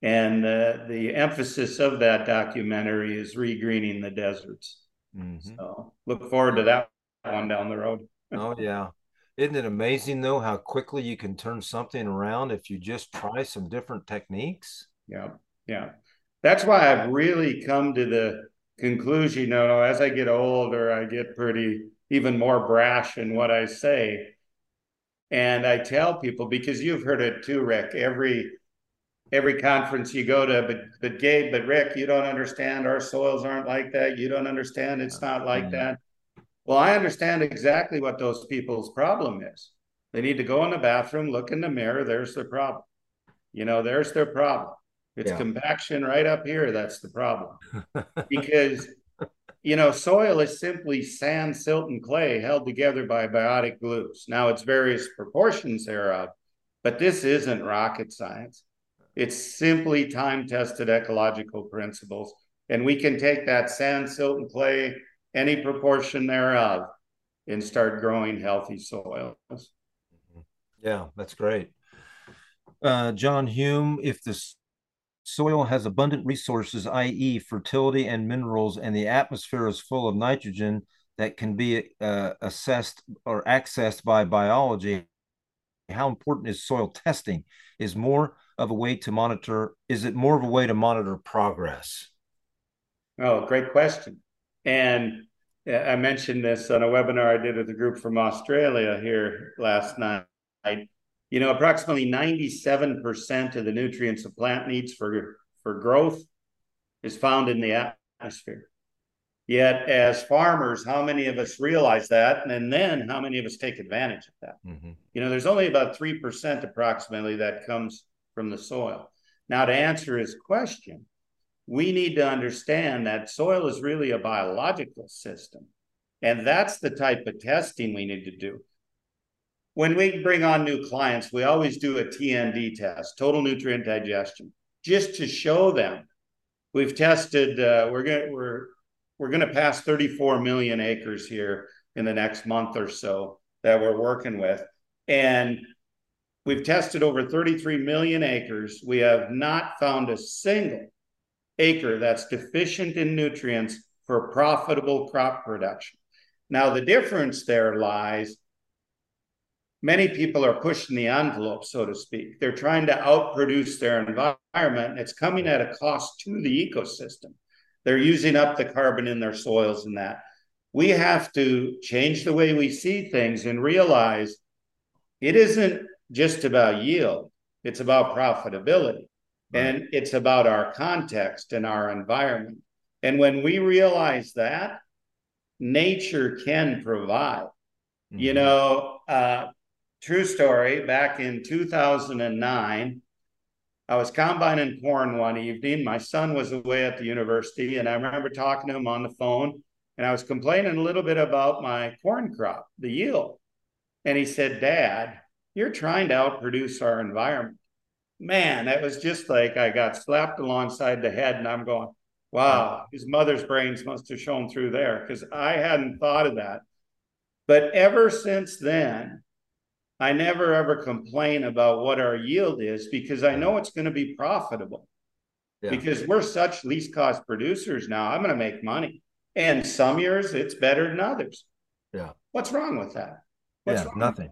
And uh, the emphasis of that documentary is regreening the deserts. Mm-hmm. So look forward to that one down the road. oh, yeah. Isn't it amazing, though, how quickly you can turn something around if you just try some different techniques? Yeah. Yeah. That's why I've really come to the conclusion, you know, as I get older, I get pretty even more brash in what I say. And I tell people because you've heard it too, Rick. Every every conference you go to, but but Gabe, but Rick, you don't understand. Our soils aren't like that. You don't understand. It's not like mm-hmm. that. Well, I understand exactly what those people's problem is. They need to go in the bathroom, look in the mirror. There's their problem. You know, there's their problem. It's yeah. compaction right up here. That's the problem. because you know, soil is simply sand, silt, and clay held together by biotic glues. Now, it's various proportions thereof, but this isn't rocket science. It's simply time tested ecological principles. And we can take that sand, silt, and clay, any proportion thereof, and start growing healthy soils. Yeah, that's great. Uh, John Hume, if this soil has abundant resources, i.e., fertility and minerals, and the atmosphere is full of nitrogen that can be uh, assessed or accessed by biology. How important is soil testing? Is more of a way to monitor? Is it more of a way to monitor progress? Oh, great question. And I mentioned this on a webinar I did with a group from Australia here last night. You know, approximately 97% of the nutrients a plant needs for, for growth is found in the atmosphere. Yet, as farmers, how many of us realize that? And then how many of us take advantage of that? Mm-hmm. You know, there's only about 3% approximately that comes from the soil. Now, to answer his question, we need to understand that soil is really a biological system. And that's the type of testing we need to do when we bring on new clients, we always do a TND test, total nutrient digestion, just to show them. We've tested. Uh, we're going we're we're going to pass 34 million acres here in the next month or so that we're working with, and we've tested over 33 million acres. We have not found a single acre that's deficient in nutrients for profitable crop production. Now the difference there lies many people are pushing the envelope, so to speak. They're trying to outproduce their environment, it's coming at a cost to the ecosystem. They're using up the carbon in their soils and that. We have to change the way we see things and realize it isn't just about yield, it's about profitability. Right. And it's about our context and our environment. And when we realize that, nature can provide. Mm-hmm. You know, uh, true story, back in 2009, I was combining corn one evening. My son was away at the university, and I remember talking to him on the phone, and I was complaining a little bit about my corn crop, the yield. And he said, Dad, you're trying to outproduce our environment. Man, that was just like I got slapped alongside the head, and I'm going, wow, his mother's brains must have shown through there because I hadn't thought of that. But ever since then, I never ever complain about what our yield is because I know it's going to be profitable. Yeah. Because we're such least cost producers now, I'm going to make money. And some years it's better than others. Yeah. What's wrong with that? What's yeah, nothing.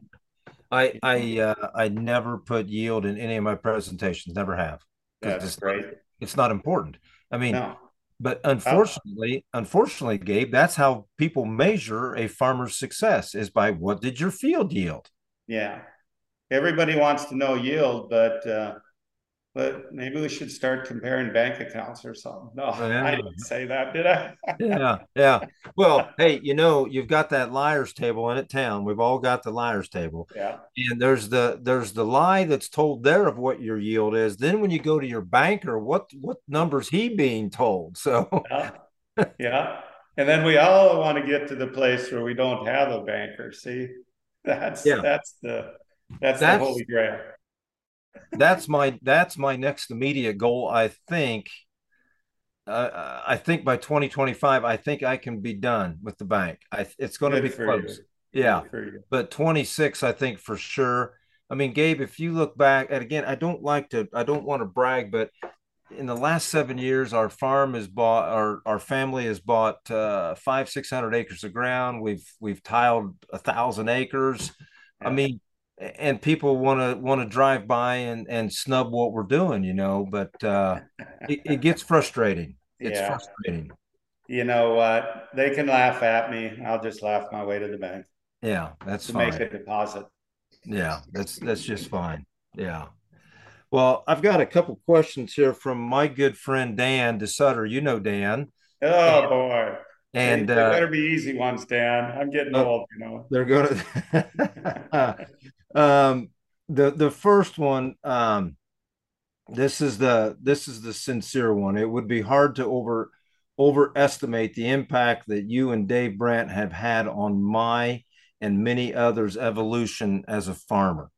I I uh, I never put yield in any of my presentations. Never have. That's it's great. Not, it's not important. I mean, no. but unfortunately, oh. unfortunately, Gabe, that's how people measure a farmer's success is by what did your field yield. Yeah. Everybody wants to know yield, but uh, but maybe we should start comparing bank accounts or something. No, yeah. I didn't say that, did I? yeah, yeah. Well, hey, you know, you've got that liar's table in it town. We've all got the liar's table. Yeah. And there's the there's the lie that's told there of what your yield is. Then when you go to your banker, what what numbers he being told? So yeah. yeah. And then we all want to get to the place where we don't have a banker. See? That's yeah. that's the that's, that's the holy grail. That's my that's my next immediate goal. I think. Uh, I think by 2025, I think I can be done with the bank. I, it's going Good to be close. You. Yeah, but 26, I think for sure. I mean, Gabe, if you look back, and again, I don't like to, I don't want to brag, but in the last seven years, our farm has bought, our our family has bought uh, five, six hundred acres of ground. We've we've tiled a thousand acres. I mean, and people want to want to drive by and and snub what we're doing, you know, but uh, it, it gets frustrating. It's Yeah. frustrating. You know what? They can laugh at me. I'll just laugh my way to the bank Yeah, that's to make a deposit. Yeah, that's that's just fine. Yeah. Well, I've got a couple questions here from my good friend Dan DeSutter. You know Dan, and, Oh boy. They, and they uh, better be easy ones, Dan. I'm getting uh, old, you know. they're going to. um, the the first one. Um, this is the this is the sincere one. It would be hard to over overestimate the impact that you and Dave Brandt have had on my and many others' evolution as a farmer.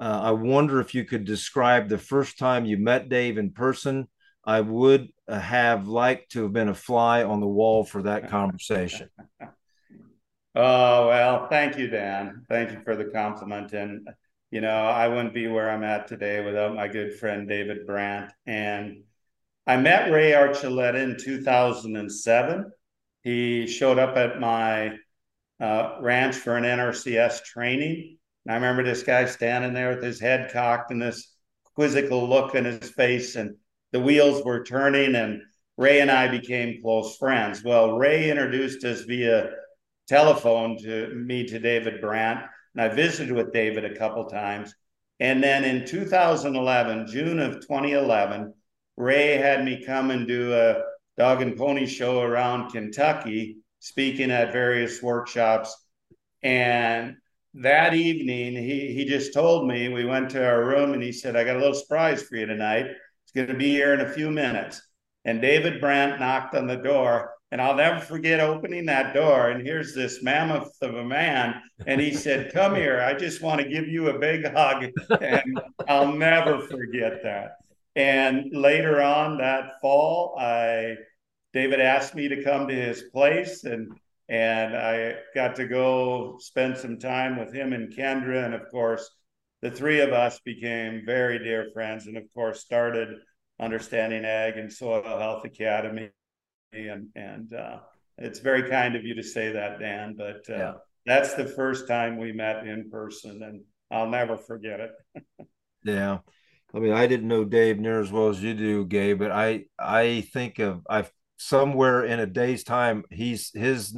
Uh, I wonder if you could describe the first time you met Dave in person. I would have liked to have been a fly on the wall for that conversation. Oh, well, thank you, Dan. Thank you for the compliment. And, you know, I wouldn't be where I'm at today without my good friend David Brandt. And I met Ray Archuleta in 2007. He showed up at my uh, ranch for an NRCS training. And I remember this guy standing there with his head cocked and this quizzical look in his face, and the wheels were turning. And Ray and I became close friends. Well, Ray introduced us via telephone to me to David Brandt, and I visited with David a couple times. And then in 2011, June of 2011, Ray had me come and do a dog and pony show around Kentucky, speaking at various workshops. And that evening, he he just told me we went to our room and he said, "I got a little surprise for you tonight. It's going to be here in a few minutes." And David Brandt knocked on the door, and I'll never forget opening that door. And here's this mammoth of a man, and he said, "Come here. I just want to give you a big hug." And I'll never forget that. And later on that fall, I David asked me to come to his place and and I got to go spend some time with him and Kendra. And of course, the three of us became very dear friends and of course started understanding ag and soil health academy and and uh, it's very kind of you to say that dan but uh, Yeah. that's the first time we met in person and i'll never forget it Yeah. I mean, I didn't know Dave near as well as you do, Gabe, but I I think of I've somewhere in a day's time, he's his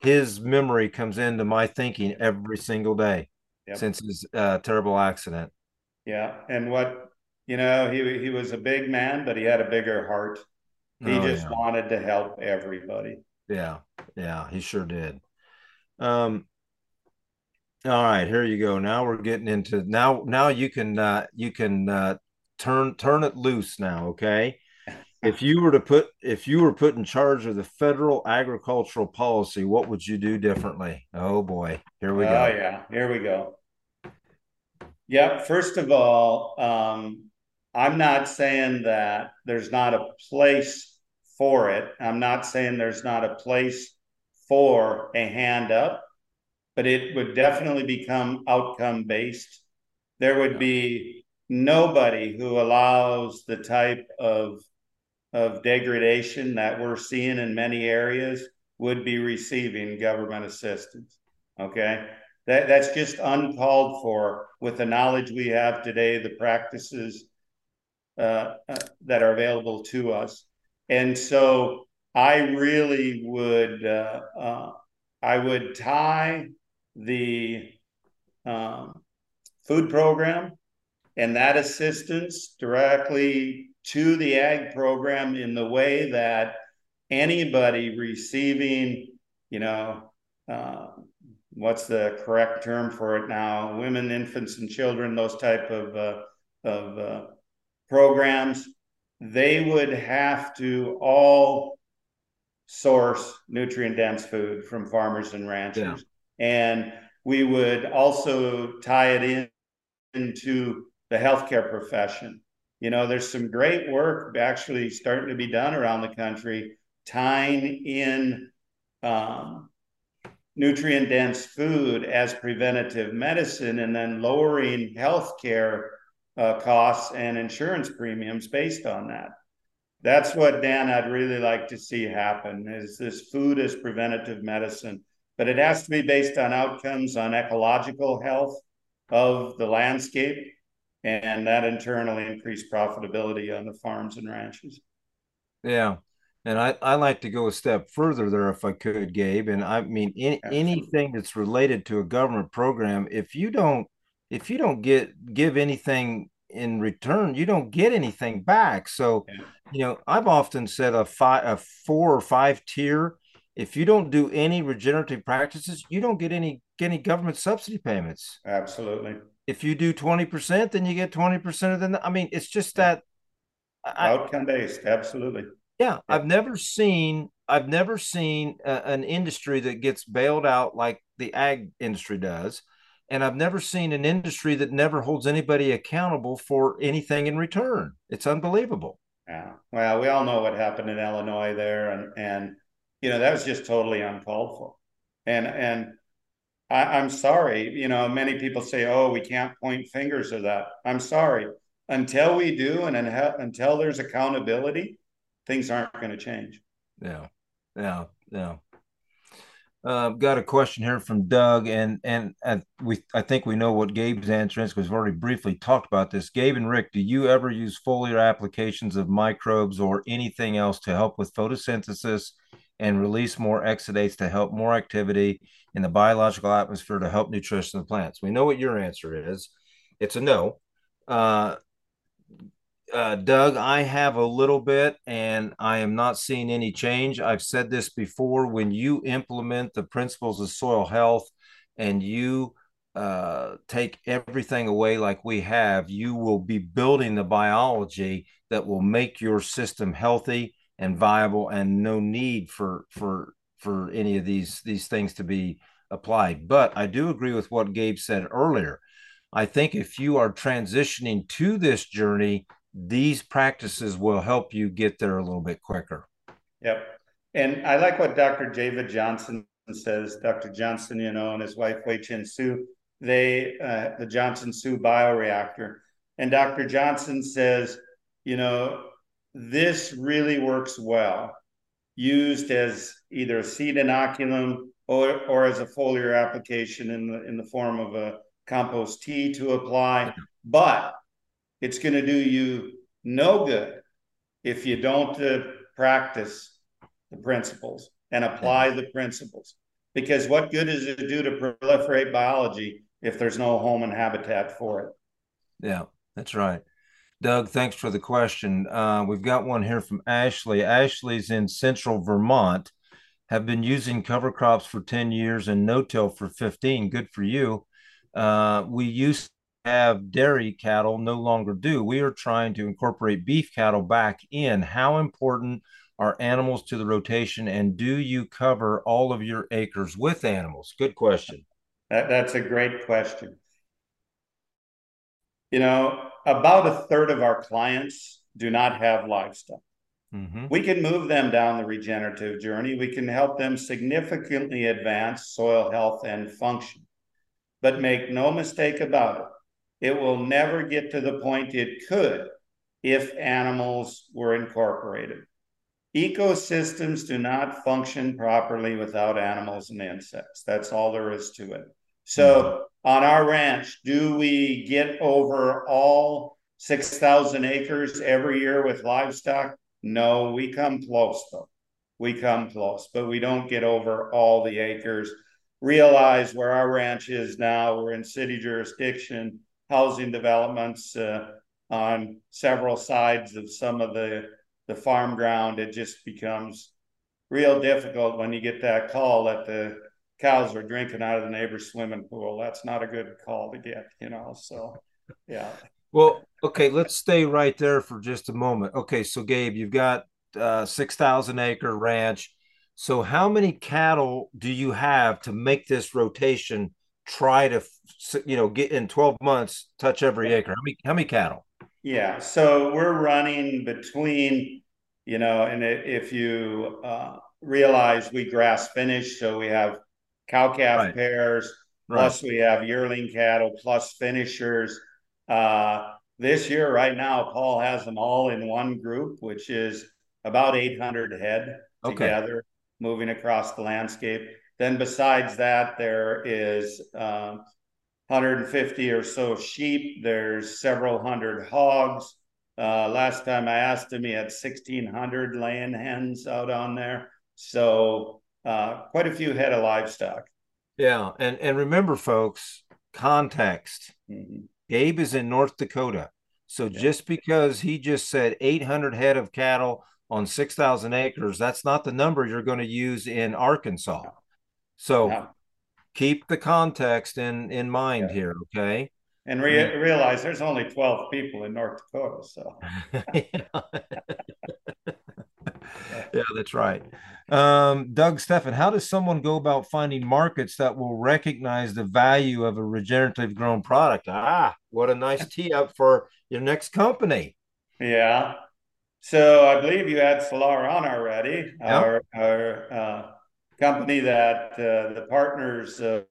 his memory comes into my thinking every single day yep since his uh, terrible accident. yeah and what you know he he was a big man but he had a bigger heart he Oh just yeah. wanted to help everybody Yeah. Yeah, he sure did. Um, all right, here you go. Now we're getting into now now you can uh you can uh turn turn it loose now, okay? If you were to put if you were put in charge of the federal agricultural policy, what would you do differently? Oh boy, here we oh go. yeah here we go Yep. First of all, um, I'm not saying that there's not a place for it. I'm not saying there's not a place for a hand up, but it would definitely become outcome based. There would be nobody who allows the type of of degradation that we're seeing in many areas would be receiving government assistance. Okay. That, that's just uncalled for with the knowledge we have today, the practices uh, that are available to us. And so I really would, uh, uh, I would tie the um, food program and that assistance directly to the ag program in the way that anybody receiving, you know, uh, what's the correct term for it now? Women, infants, and children, those type of uh, of uh, programs, they would have to all source nutrient dense food from farmers and Yeah. ranchers, and we would also tie it in into the healthcare profession. You know, there's some great work actually starting to be done around the country tying in um, nutrient dense food as preventative medicine and then lowering healthcare uh, costs and insurance premiums based on that. That's what Dan I'd really like to see happen is this food as preventative medicine, but it has to be based on outcomes on ecological health of the landscape and that in turn will increase profitability on the farms and ranches. Yeah. And I, I like to go a step further there if I could, Gabe. And I mean any, anything that's related to a government program, if you don't if you don't get give anything in return, you don't get anything back. So, yeah. you know, I've often said a five a four or five tier. If you don't do any regenerative practices, you don't get any get any government subsidy payments. Absolutely. If you do 20%, then you get 20% of the I mean, it's just that outcome based, absolutely. Yeah, I've never seen I've never seen a, an industry that gets bailed out like the ag industry does, and I've never seen an industry that never holds anybody accountable for anything in return. It's unbelievable. Yeah. Well, we all know what happened in Illinois there, and and you know that was just totally uncalled for. And and I, I'm sorry, you know, many people say, "Oh, we can't point fingers at that." I'm sorry. Until we do, and until there's accountability, things aren't going to change. Yeah, yeah, yeah. Uh, got a question here from Doug, and and and we I think we know what Gabe's answer is because we've already briefly talked about this. Gabe and Rick, do you ever use foliar applications of microbes or anything else to help with photosynthesis and release more exudates to help more activity in the biological atmosphere to help nutrition of plants? We know what your answer is. It's a no. Uh, uh, Doug, I have a little bit, and I am not seeing any change. I've said this before. When you implement the principles of soil health and you uh, take everything away like we have, you will be building the biology that will make your system healthy and viable, and no need for for for any of these these things to be applied. But I do agree with what Gabe said earlier. I think if you are transitioning to this journey these practices will help you get there a little bit quicker. Yep. And I like what Dr. David Johnson says. Dr. Johnson, you know, and his wife Hui-Chun Su, they uh, the Johnson Su bioreactor. And Dr. Johnson says, you know, this really works well used as either a seed inoculum or, or as a foliar application in the in the form of a compost tea to apply. But it's going to do you no good if you don't uh, practice the principles and apply the principles. Because what good is it to do to proliferate biology if there's no home and habitat for it? Yeah, that's right. Doug, thanks for the question. Uh, we've got one here from Ashley. Ashley's in central Vermont, have been using cover crops for 10 years and no-till for 15. Good for you. Uh, we used have dairy cattle no longer do. We are trying to incorporate beef cattle back in. How important are animals to the rotation, and do you cover all of your acres with animals? Good question. That, that's a great question. You know, about a third of our clients do not have livestock. Mm-hmm. We can move them down the regenerative journey. We can help them significantly advance soil health and function. But make no mistake about it, it will never get to the point it could if animals were incorporated. Ecosystems do not function properly without animals and insects. That's all there is to it. So, on our ranch, do we get over all 6,000 acres every year with livestock? No, we come close though. We come close, but we don't get over all the acres. Realize where our ranch is now, we're in city jurisdiction housing developments uh, on several sides of some of the the farm ground. It just becomes real difficult when you get that call that the cows are drinking out of the neighbor's swimming pool. That's not a good call to get, you know. So, yeah. Well, okay, let's stay right there for just a moment. Okay, so Gabe, you've got uh, six thousand acre ranch. So, how many cattle do you have to make this rotation? Try to you know get in 12 months touch every acre how many how many cattle yeah so we're running between you know and if you uh, realize we grass finish so we have cow calf right. pairs. Right. Plus, we have yearling cattle, plus finishers. Uh, this year, right now, Paul has them all in one group, which is about 800 head okay. together moving across the landscape. Then, besides that, there is um, 150 or so sheep. There's several hundred hogs. Uh, last time I asked him, he had 1,600 laying hens out on there. So, uh, quite a few head of livestock. Yeah, and and remember, folks, context. Mm-hmm. Gabe is in North Dakota, so yeah. just because he just said 800 head of cattle on 6,000 acres, that's not the number you're going to use in Arkansas. So keep the context in in mind yeah. here, okay? And re- realize there's only 12 people in North Dakota, so. yeah, that's right. Um, Doug Steffen, how does someone go about finding markets that will recognize the value of a regenerative grown product? Ah, what a nice tee up for your next company. Yeah. So I believe you had Solar on already, our, our uh, company that uh, the partners of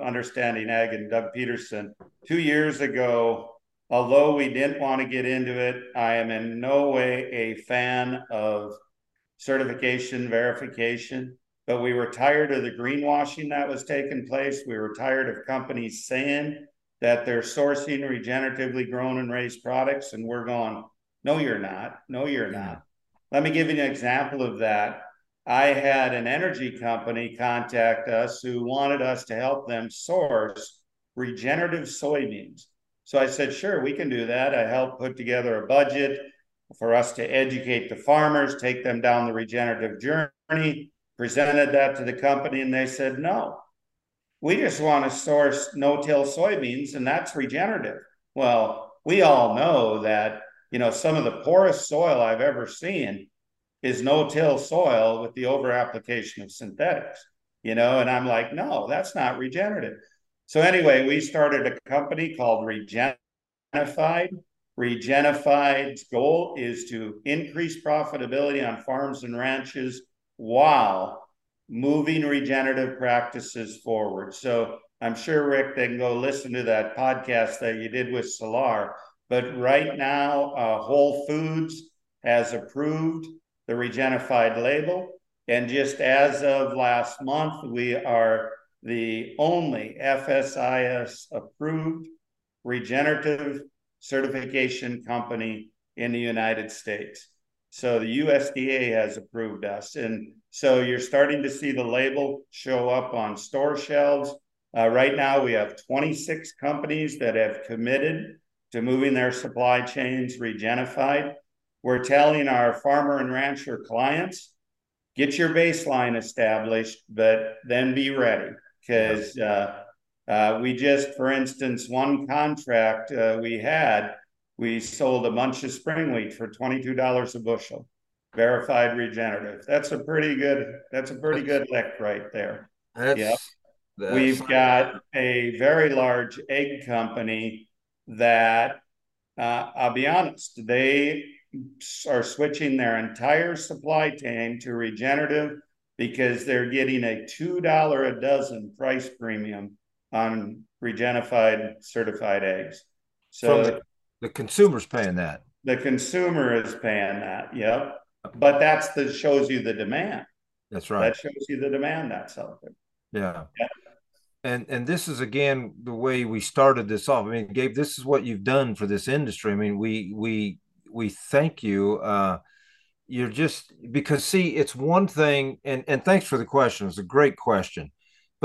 Understanding Ag and Doug Peterson. Two years ago, although we didn't want to get into it, I am in no way a fan of certification verification, but we were tired of the greenwashing that was taking place. We were tired of companies saying that they're sourcing regeneratively grown and raised products, and we're going, no, you're not. No, you're not. Let me give you an example of that. I had an energy company contact us who wanted us to help them source regenerative soybeans. So I said, sure, we can do that. I helped put together a budget for us to educate the farmers, take them down the regenerative journey, presented that to the company, and they said, no, we just want to source no till soybeans, and that's regenerative. Well, we all know that, you know, some of the poorest soil I've ever seen is no till soil with the over application of synthetics, you know, and I'm like, no, that's not regenerative. So, anyway, we started a company called Regenified Regenified's goal is to increase profitability on farms and ranches while moving regenerative practices forward. So I'm sure, Rick, they can go listen to that podcast that you did with Solar. But right now, uh, Whole Foods has approved the Regenified label. And just as of last month, we are the only FSIS approved regenerative certification company in the United States. So the USDA has approved us. And so you're starting to see the label show up on store shelves. Uh, right now, we have 26 companies that have committed to moving their supply chains regenified. We're telling our farmer and rancher clients get your baseline established, but then be ready because uh, uh, we just, for instance, one contract uh, we had, we sold a bunch of spring wheat for twenty-two dollars a bushel, verified regenerative. That's a pretty good. That's a pretty good lick right there. That's, yep. That's We've got a very large egg company that, uh, I'll be honest, they are switching their entire supply chain to regenerative because they're getting a two dollar a dozen price premium on regenified certified eggs. So the, the, consumer's paying that. The consumer is paying that. Yep. But that's the shows you the demand. That's right. That shows you the demand that's out there. Yeah. yeah. And and this is again the way we started this off. I mean, Gabe, this is what you've done for this industry. I mean, we we we thank you. Uh, you're just because see, it's one thing, and and thanks for the question. It's a great question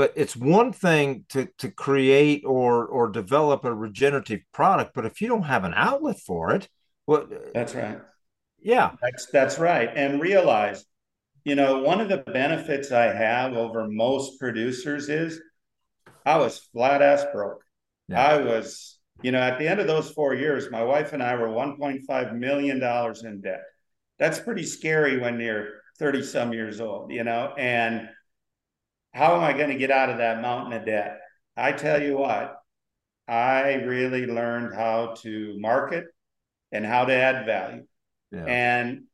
but it's one thing to to create or or develop a regenerative product but if you don't have an outlet for it well that's right yeah that's that's right and realize you know one of the benefits i have over most producers is i was flat ass broke yeah. i was you know at the end of those four years my wife and i were 1.5 million dollars in debt that's pretty scary when you're 30 some years old you know and how am I going to get out of that mountain of debt? I tell you what, I really learned how to market and how to add value. Yeah. And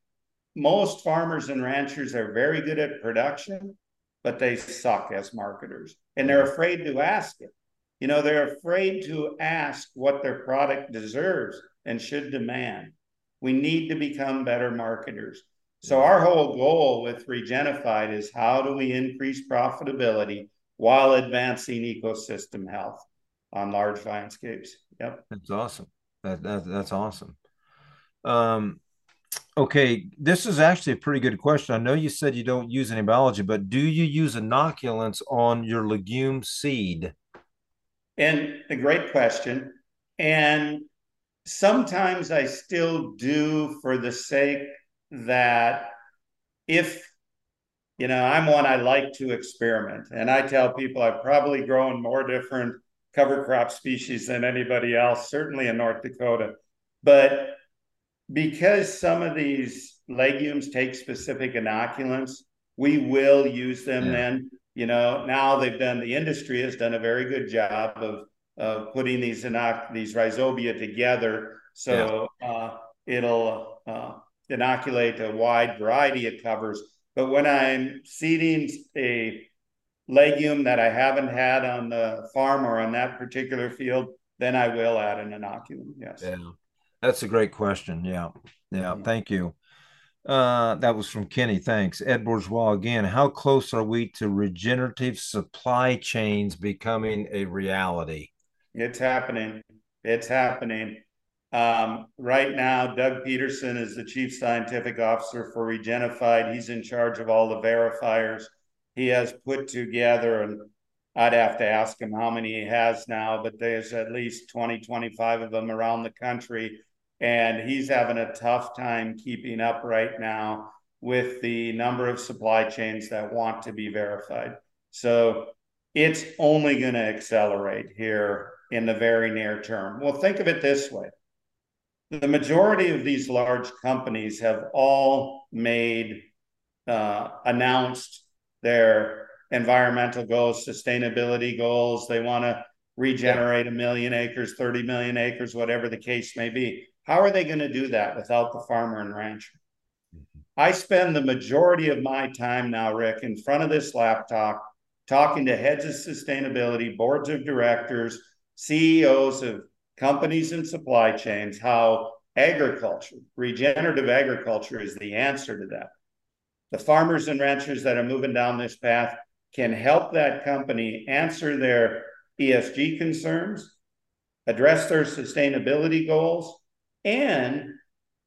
most farmers and ranchers are very good at production, but they suck as marketers and they're afraid to ask it. You know, they're afraid to ask what their product deserves and should demand. We need to become better marketers. So our whole goal with Regenified is how do we increase profitability while advancing ecosystem health on large landscapes? Yep. That's awesome. That, that that's awesome. Um, okay, this is actually a pretty good question. I know you said you don't use any biology, but do you use inoculants on your legume seed? And a great question. And sometimes I still do for the sake that if you know i'm one i like to experiment and i tell people i've probably grown more different cover crop species than anybody else certainly in north dakota but because some of these legumes take specific inoculants we will use them yeah. then you know now they've done the industry has done a very good job of of putting these inoc- these rhizobia together so yeah. uh, it'll uh, inoculate a wide variety of covers. But when I'm seeding a legume that I haven't had on the farm or on that particular field, then I will add an inoculum. Yes. Yeah. That's a great question. Yeah. Yeah. Mm-hmm. Thank you. Uh, that was from Kenny. Thanks. Ed Bourgeois again. How close are we to regenerative supply chains becoming a reality? It's happening. It's happening. Um, right now, Doug Peterson is the chief scientific officer for Regenified. He's in charge of all the verifiers. He has put together, and I'd have to ask him how many he has now, but there's at least 20, 25 of them around the country. And he's having a tough time keeping up right now with the number of supply chains that want to be verified. So it's only going to accelerate here in the very near term. Well, think of it this way the majority of these large companies have all made uh, announced their environmental goals, sustainability goals. They want to regenerate a million acres, 30 million acres, whatever the case may be. How are they going to do that without the farmer and rancher? Mm-hmm. I spend the majority of my time now, Rick, in front of this laptop, talking to heads of sustainability, boards of directors, CEOs of companies and supply chains how agriculture, regenerative agriculture is the answer to that. The farmers and ranchers that are moving down this path can help that company answer their ESG concerns, address their sustainability goals, and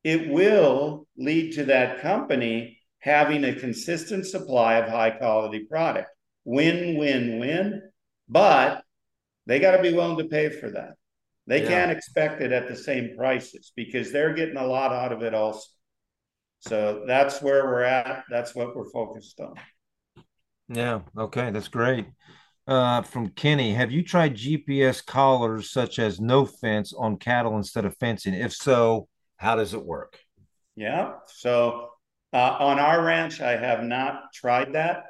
it will lead to that company having a consistent supply of high quality product. Win, win, win. But they got to be willing to pay for that. They yeah. can't expect it at the same prices because they're getting a lot out of it also. So that's where we're at. That's what we're focused on. Yeah. Okay. That's great. Uh, from Kenny, have you tried GPS collars such as no fence on cattle instead of fencing? If so, how does it work? Yeah. So uh, on our ranch, I have not tried that,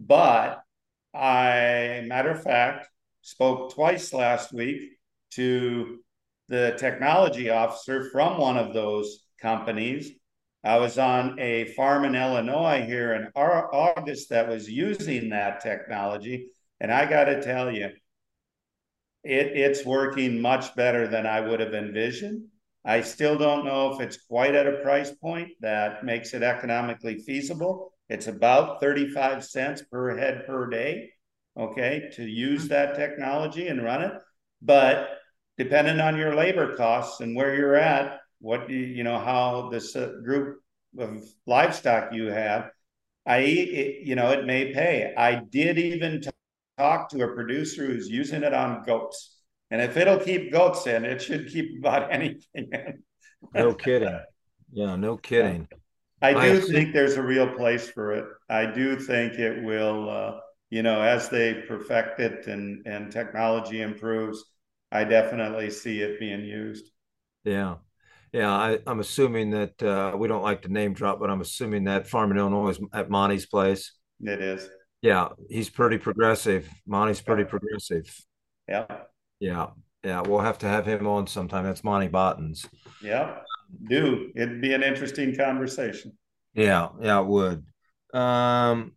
but I, matter of fact, spoke twice last week to the technology officer from one of those companies. I was on a farm in Illinois here in August that was using that technology. And I got to tell you, it, it's working much better than I would have envisioned. I still don't know if it's quite at a price point that makes it economically feasible. It's about 35 cents per head per day, okay, to use that technology and run it. But depending on your labor costs and where you're at, what you, you know, how this uh, group of livestock you have, I, it, you know, it may pay. I did even talk to a producer who's using it on goats. And if it'll keep goats in, it should keep about anything in. no kidding. Yeah, no kidding. I do I think there's a real place for it. I do think it will, uh, you know, as they perfect it and, and technology improves, I definitely see it being used. Yeah. Yeah, I, am assuming that uh, we don't like to name drop, but I'm assuming that farm in Illinois is at Monty's place. It is. Yeah, he's pretty progressive. Monty's pretty progressive. Yeah. Yeah. Yeah. We'll have to have him on sometime. That's Monty Bottens. Yeah. Do. It'd be an interesting conversation. Yeah. Yeah, it would. Um,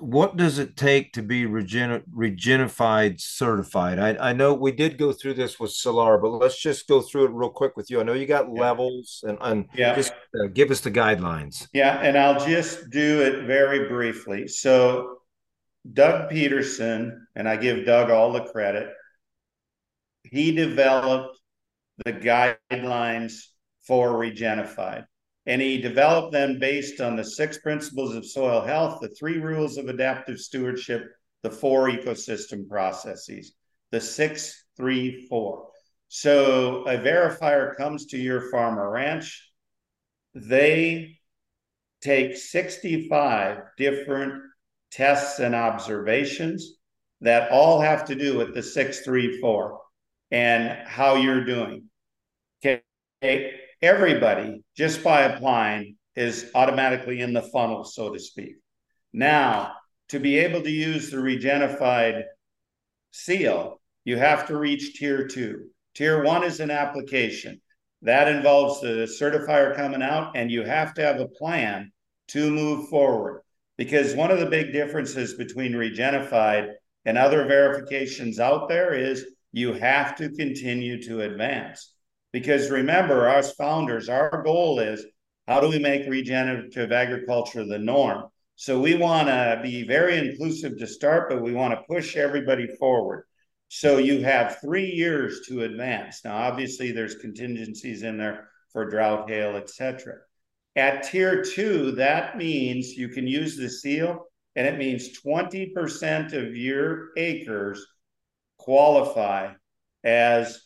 what does it take to be regen- Regenified certified? I, I know we did go through this with Solar, but let's just go through it real quick with you. I know you got Yeah. levels and, and Yeah. just uh, give us the guidelines. Yeah, and I'll just do it very briefly. So, Doug Peterson, and I give Doug all the credit, he developed the guidelines for Regenified. And he developed them based on the six principles of soil health, the three rules of adaptive stewardship, the four ecosystem processes, the six, three, four. So a verifier comes to your farm or ranch, they take 65 different tests and observations that all have to do with the 634 and how you're doing. Okay. Everybody, just by applying, is automatically in the funnel, so to speak. Now, to be able to use the Regenified seal, you have to reach tier two. Tier one is an application. That involves the certifier coming out, and you have to have a plan to move forward. Because one of the big differences between Regenified and other verifications out there is you have to continue to advance. Because remember, us founders, our goal is how do we make regenerative agriculture the norm? So we want to be very inclusive to start, but we want to push everybody forward. So you have three years to advance. Now, obviously, there's contingencies in there for drought, hail, etc. At tier two, that means you can use the seal, and it means 20% of your acres qualify as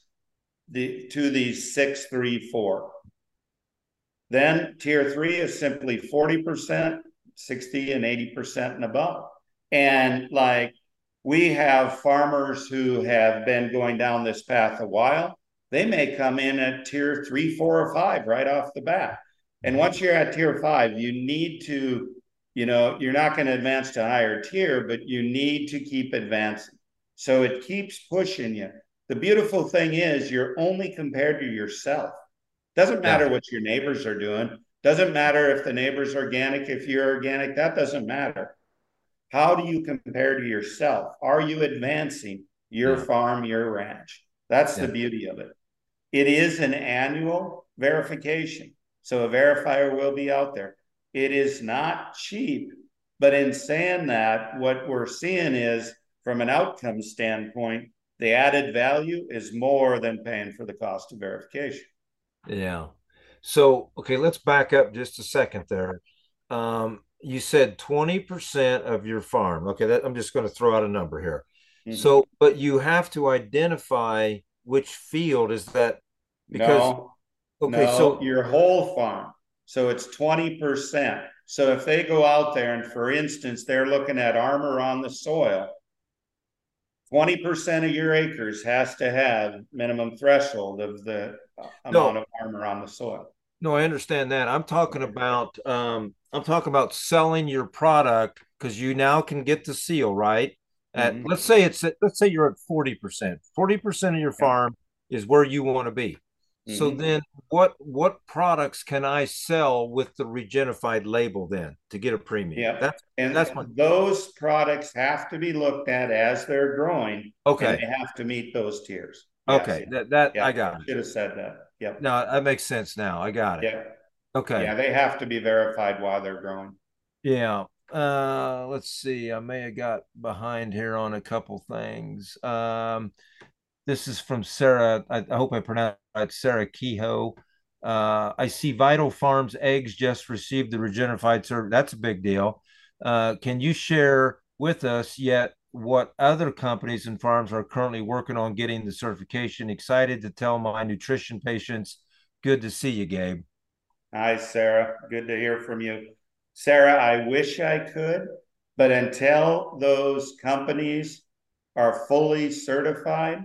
the to three, four. Then tier three is simply 40%, 60 and 80% and above. And like we have farmers who have been going down this path a while. They may come in at tier three, four, or five right off the bat. And once you're at tier five, you need to, you know, you're not going to advance to higher tier, but you need to keep advancing. So it keeps pushing you. The beautiful thing is you're only compared to yourself. Doesn't matter yeah. what your neighbors are doing. Doesn't matter if the neighbor's organic, if you're organic, that doesn't matter. How do you compare to yourself? Are you advancing your yeah. farm, your ranch? That's yeah. the beauty of it. It is an annual verification. So a verifier will be out there. It is not cheap, but in saying that, what we're seeing is from an outcome standpoint, the added value is more than paying for the cost of verification. Yeah. So, okay, let's back up just a second there. Um, you said 20% of your farm. Okay, that I'm just going to throw out a number here. Mm-hmm. So, but you have to identify which field is that because no, okay, no, so your whole farm. So it's 20%. So if they go out there and for instance, they're looking at armor on the soil, 20% of your acres has to have minimum threshold of the amount no. of armor on the soil. No, I understand that. I'm talking about um, I'm talking about selling your product because you now can get the seal right. At mm-hmm. let's say it's at, let's say you're at forty percent. Forty percent of your farm is where you want to be. Mm-hmm. So then, what what products can I sell with the Regenified label then to get a premium? Yeah, that's and that's my... those products have to be looked at as they're growing. Okay, they have to meet those tiers. Okay, yes, that that yeah, I got. Should have said that. Yep. No, that makes sense now. I got it. Yeah. Okay. Yeah, they have to be verified while they're growing. Yeah. Uh, let's see. I may have got behind here on a couple things. Um, this is from Sarah. I, I hope I pronounced it. Sarah Kehoe. Uh, I see Vital Farms eggs just received the Regenified service. That's a big deal. Uh, can you share with us yet what other companies and farms are currently working on getting the certification. Excited to tell my nutrition patients. Good to see you, Gabe. Hi, Sarah. Good to hear from you. Sarah, I wish I could, but until those companies are fully certified,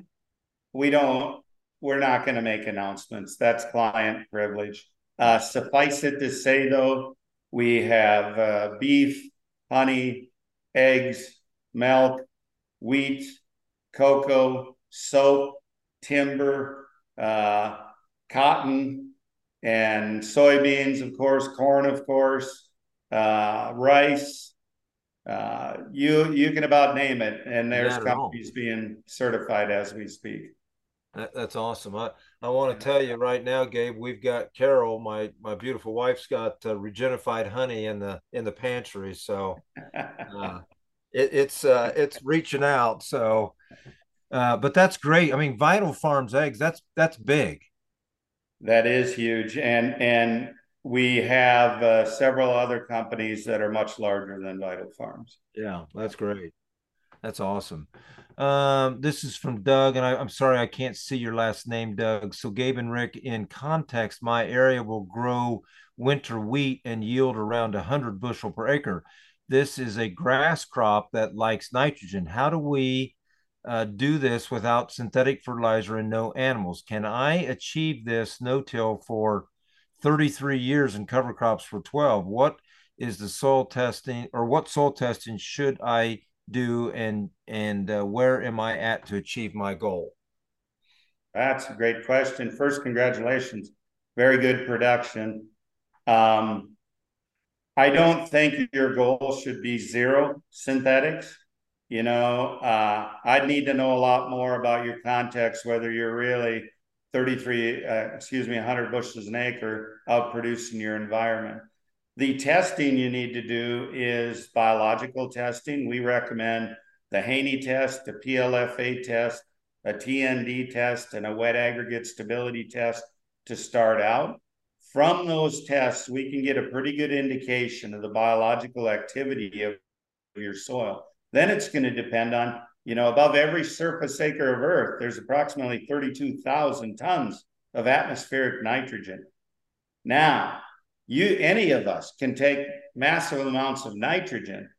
we don't, we're not going to make announcements. That's client privilege. Uh, suffice it to say, though, we have uh, beef, honey, eggs, milk, wheat, cocoa, soap, timber, uh, cotton, and soybeans, of course, corn, of course, uh, rice, uh, you you can about name it, and there's companies being certified as we speak. That, that's awesome. I, I want to tell you right now, Gabe, we've got Carol, my my beautiful wife's got uh, regenified honey in the in the pantry, so uh, it, it's uh, it's reaching out. So, uh, but that's great. I mean, Vital Farms eggs that's that's big. That is huge, and and we have uh, several other companies that are much larger than Vital Farms. Yeah, that's great. That's awesome. Um, this is from Doug, and I, am sorry I can't see your last name, Doug. So, Gabe and Rick, in context, my area will grow winter wheat and yield around 100 bushel per acre. This is a grass crop that likes nitrogen. How do we uh, do this without synthetic fertilizer and no animals? Can I achieve this no till for 33 years and cover crops for 12. What is the soil testing or what soil testing should I do and and uh, where am I at to achieve my goal? That's a great question. First, congratulations. Very good production. Um, I don't think your goal should be zero synthetics. You know, uh, I'd need to know a lot more about your context, whether you're really 33, uh, excuse me, 100 bushels an acre outproducing your environment. The testing you need to do is biological testing. We recommend the Haney test, the PLFA test, a TND test, and a wet aggregate stability test to start out. From those tests, we can get a pretty good indication of the biological activity of your soil. Then it's going to depend on you know, above every surface acre of Earth, there's approximately 32,000 tons of atmospheric nitrogen. Now, you any of us can take massive amounts of nitrogen,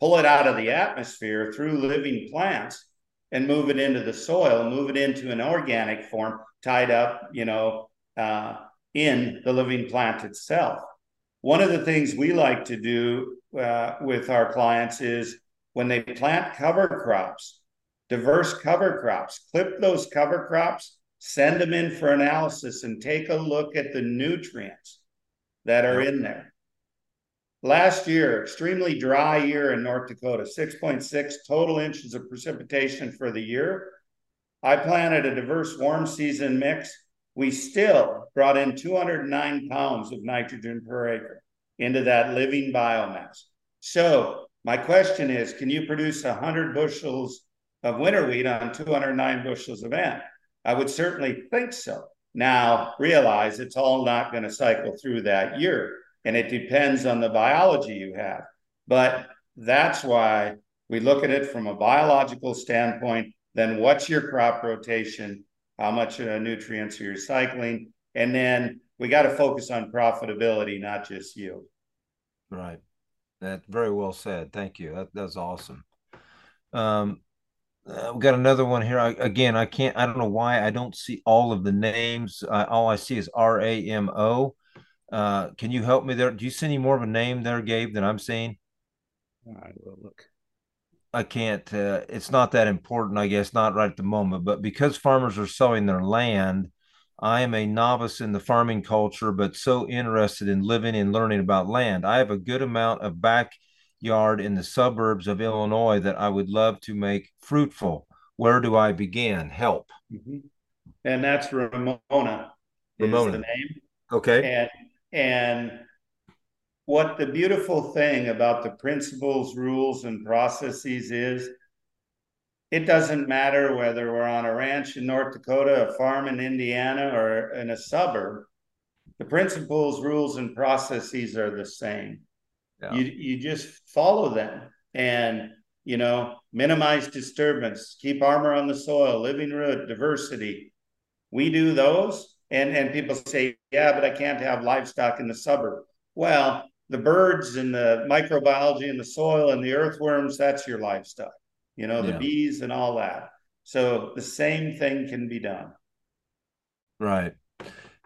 pull it out of the atmosphere through living plants, and move it into the soil, move it into an organic form, tied up, you know, uh, in the living plant itself. One of the things we like to do uh, with our clients is when they plant cover crops, diverse cover crops, clip those cover crops, send them in for analysis, and take a look at the nutrients that are in there. Last year, extremely dry year in North Dakota, 6.6 total inches of precipitation for the year. I planted a diverse warm season mix. We still brought in 209 pounds of nitrogen per acre into that living biomass. So my question is, can you produce 100 bushels of winter wheat on 209 bushels of N? I would certainly think so. Now, realize it's all not going to cycle through that year, and it depends on the biology you have. But that's why we look at it from a biological standpoint. Then, what's your crop rotation? How much uh, nutrients are you cycling? And then we got to focus on profitability, not just yield. Right. That very well said. Thank you. That that's awesome. Um, uh, we got another one here. I, again, I can't. I don't know why I don't see all of the names. Uh, all I see is R A M O. Uh, can you help me there? Do you see any more of a name there, Gabe, than I'm seeing? I will look. I can't. Uh, it's not that important, I guess, not right at the moment. But because farmers are selling their land, I am a novice in the farming culture, but so interested in living and learning about land. I have a good amount of backyard in the suburbs of Illinois that I would love to make fruitful. Where do I begin? Help. Mm-hmm. And that's Ramona. Ramona. the name. Okay. And and what the beautiful thing about the principles, rules, and processes is it doesn't matter whether we're on a ranch in North Dakota, a farm in Indiana, or in a suburb. The principles, rules, and processes are the same. Yeah. You you just follow them, and you know minimize disturbance, keep armor on the soil, living root, diversity. We do those, and and people say, yeah, but I can't have livestock in the suburb. Well, the birds and the microbiology and the soil and the earthworms, that's your livestock you know, the yeah. bees and all that. So the same thing can be done. Right.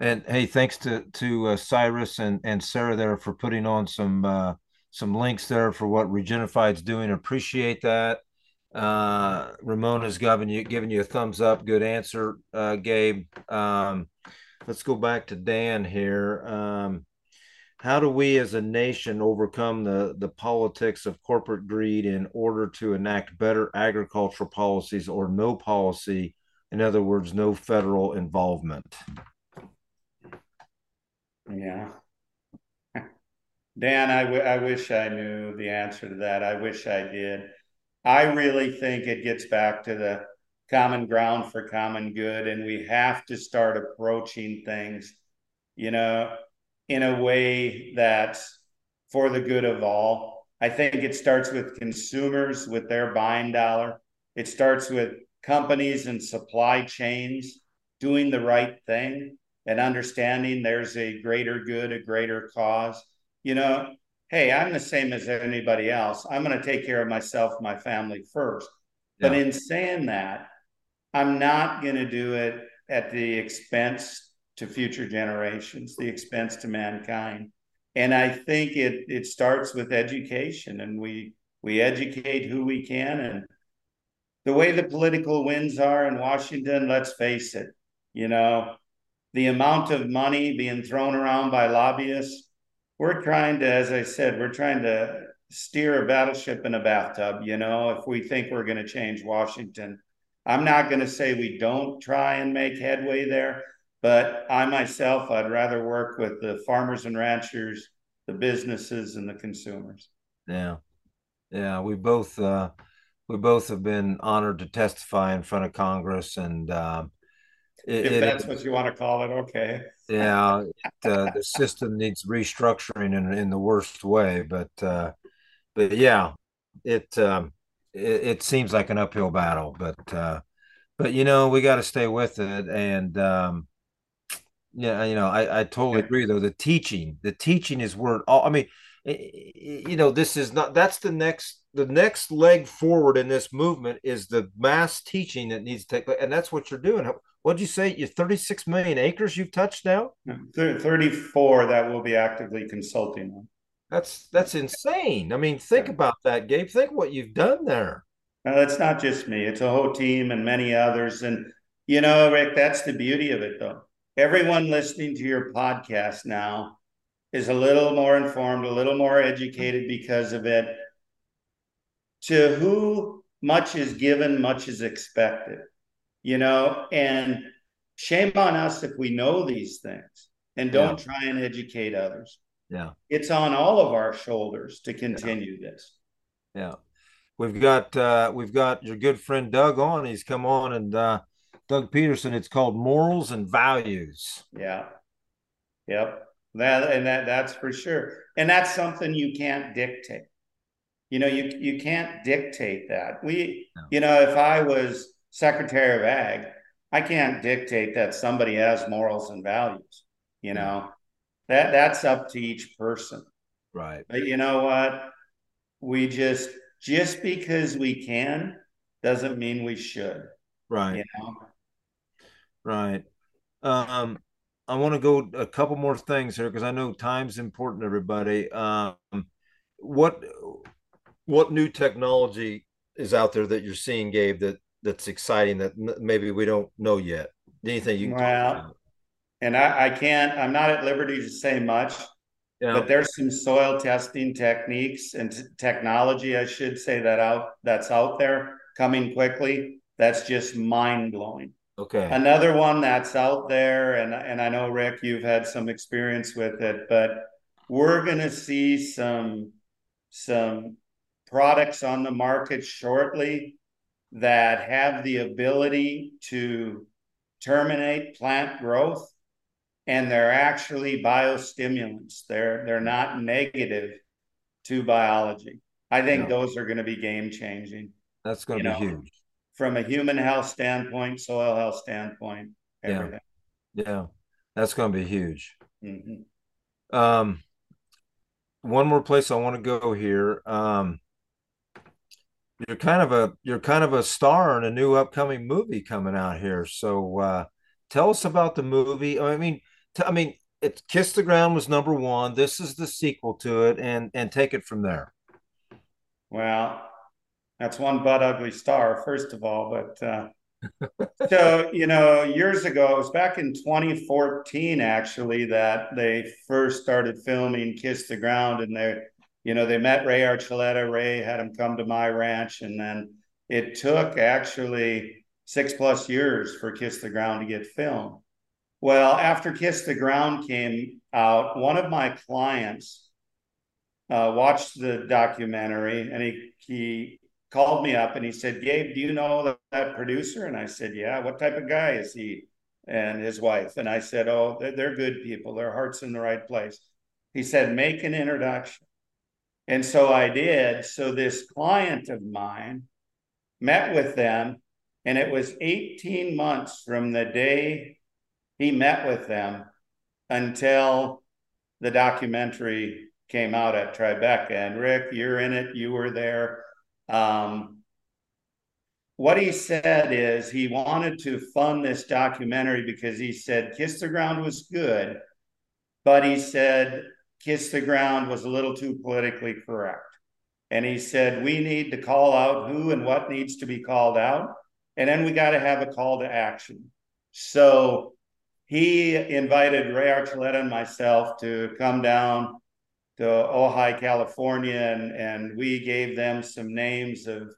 And hey, thanks to to uh, Cyrus and and Sarah there for putting on some uh, some links there for what Regenified's doing. Appreciate that. Uh, Ramona's giving you giving you a thumbs up. Good answer, uh, Gabe. Um, let's go back to Dan here. Um, how do we as a nation overcome the the politics of corporate greed in order to enact better agricultural policies or no policy in other words no federal involvement yeah dan I, w- I wish i knew the answer to that i wish i did i really think it gets back to the common ground for common good and we have to start approaching things you know in a way that's for the good of all. I think it starts with consumers with their buying dollar. It starts with companies and supply chains doing the right thing and understanding there's a greater good, a greater cause. You know, hey, I'm the same as anybody else. I'm going to take care of myself, my family first. Yeah. But in saying that, I'm not going to do it at the expense to future generations, the expense to mankind. And I think it it starts with education, and we we educate who we can. And the way the political winds are in Washington, let's face it, you know, the amount of money being thrown around by lobbyists, we're trying to, as I said, we're trying to steer a battleship in a bathtub, you know, if we think we're going to change Washington. I'm not going to say we don't try and make headway there, but I myself, I'd rather work with the farmers and ranchers, the businesses, and the consumers. Yeah, yeah. We both uh, we both have been honored to testify in front of Congress, and uh, it, if that's it, what you want to call it, okay. yeah, it, uh, the system needs restructuring in in the worst way, but uh, but yeah, it, um, it it seems like an uphill battle, but uh, but you know we got to stay with it, and um, yeah, you know, I, I totally agree though. The teaching, the teaching is word. All I mean, you know, this is not that's the next the next leg forward in this movement is the mass teaching that needs to take place, and that's what you're doing. What did you say? You 36 million acres you've touched now? 34 that will be actively consulting on. That's that's insane. I mean, think yeah. about that, Gabe. Think what you've done there. Now, it's not just me; it's a whole team and many others. And you know, Rick, that's the beauty of it, though everyone listening to your podcast now is a little more informed, a little more educated because of it. To who much is given, much is expected, you know, and shame on us if we know these things and don't yeah. try and educate others. Yeah. It's on all of our shoulders to continue yeah. this. Yeah. We've got uh we've got your good friend Doug on. He's come on and uh Doug Peterson. It's called Morals and Values. Yeah. Yep. That and that that's for sure. And that's something you can't dictate. You know, you you can't dictate that. We, no. you know, if I was Secretary of Ag, I can't dictate that somebody has morals and values. You know, that that's up to each person. Right. But you know what? We just just because we can doesn't mean we should. Right. You know? Right. Um, I want to go a couple more things here because I know time's important, everybody. Um, what what new technology is out there that you're seeing, Gabe, that that's exciting that maybe we don't know yet? Anything you can well, and I, I can't. I'm not at liberty to say much. Yeah. But there's some soil testing techniques and t- technology, I should say that out that's out there coming quickly. That's just mind blowing. Okay. Another one that's out there, and and I know Rick, you've had some experience with it, but we're going to see some some products on the market shortly that have the ability to terminate plant growth and they're actually biostimulants they're they're not negative to biology i think yeah. those are going to be game changing that's going to be know? huge from a human health standpoint, soil health standpoint, everything. Yeah, yeah. that's going to be huge. Mm-hmm. Um, one more place I want to go here. Um, you're kind of a you're kind of a star in a new upcoming movie coming out here. So uh, tell us about the movie. I mean, t- I mean, it Kiss the Ground was number one. This is the sequel to it, and and take it from there. Well, that's one butt ugly star, first of all. But uh, so you know, years ago, it was back in 2014 actually that they first started filming "Kiss the Ground," and they, you know, they met Ray Archuleta. Ray had him come to my ranch, and then it took actually six plus years for "Kiss the Ground" to get filmed. Well, after "Kiss the Ground" came out, one of my clients uh, watched the documentary, and he he called me up and he said, Gabe, do you know that, that, producer? And I said, Yeah. What type of guy is he and his wife? And I said, Oh, they're, they're good people. Their heart's in the right place. He said, Make an introduction. And so I did. So this client of mine met with them, and it was 18 months from the day he met with them until the documentary came out at Tribeca. And Rick, you're in it, you were there. Um, what he said is he wanted to fund this documentary because he said Kiss the Ground was good, but he said Kiss the Ground was a little too politically correct. And he said, we need to call out who and what needs to be called out. And then we got to have a call to action. So he invited Ray Archuleta and myself to come down to Ojai, California, and, and we gave them some names of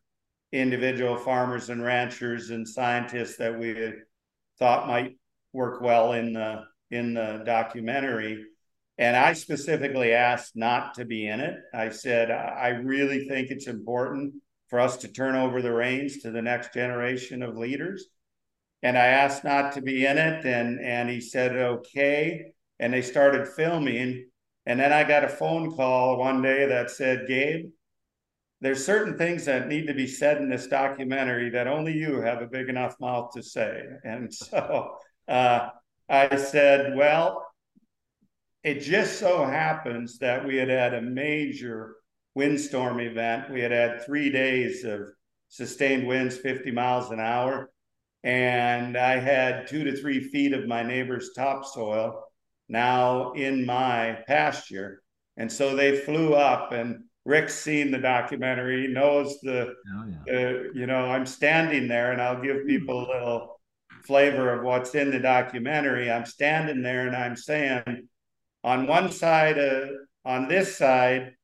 individual farmers and ranchers and scientists that we thought might work well in the in the documentary. And I specifically asked not to be in it. I said, I really think it's important for us to turn over the reins to the next generation of leaders. And I asked not to be in it. And, and he said, okay. And they started filming. And then I got a phone call one day that said, Gabe, there's certain things that need to be said in this documentary that only you have a big enough mouth to say. And so uh, I said, well, it just so happens that we had had a major windstorm event. We had had three days of sustained winds, 50 miles an hour. And I had two to three feet of my neighbor's topsoil now in my pasture. And so they flew up and Rick's seen the documentary, he knows the, oh, yeah. uh, you know, I'm standing there and I'll give people a little flavor of what's in the documentary. I'm standing there and I'm saying, on one side, uh, on this side,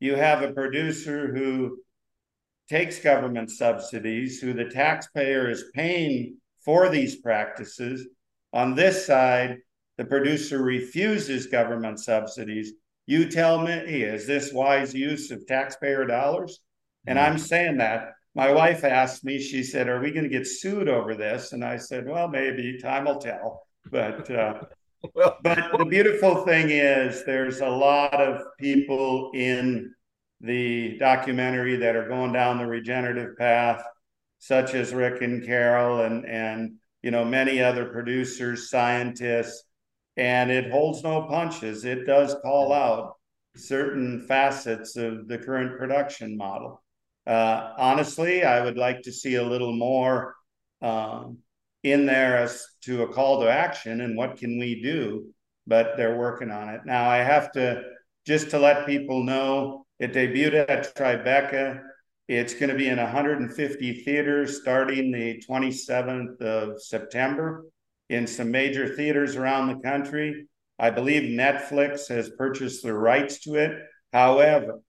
you have a producer who takes government subsidies, who the taxpayer is paying for these practices. On this side, the producer refuses government subsidies, you tell me, is this wise use of taxpayer dollars? And I'm saying that. My wife asked me, she said, Are we going to get sued over this? And I said, Well, maybe time will tell. But uh, well, but the beautiful thing is there's a lot of people in the documentary that are going down the regenerative path, such as Rick and Carol and and you know many other producers, scientists and it holds no punches. It does call out certain facets of the current production model. Uh, honestly, I would like to see a little more um, in there as to a call to action and what can we do, but they're working on it. Now, I have to just to let people know it debuted at Tribeca. It's going to be in 150 theaters starting the 27th of September in some major theaters around the country. I believe Netflix has purchased the rights to it. However,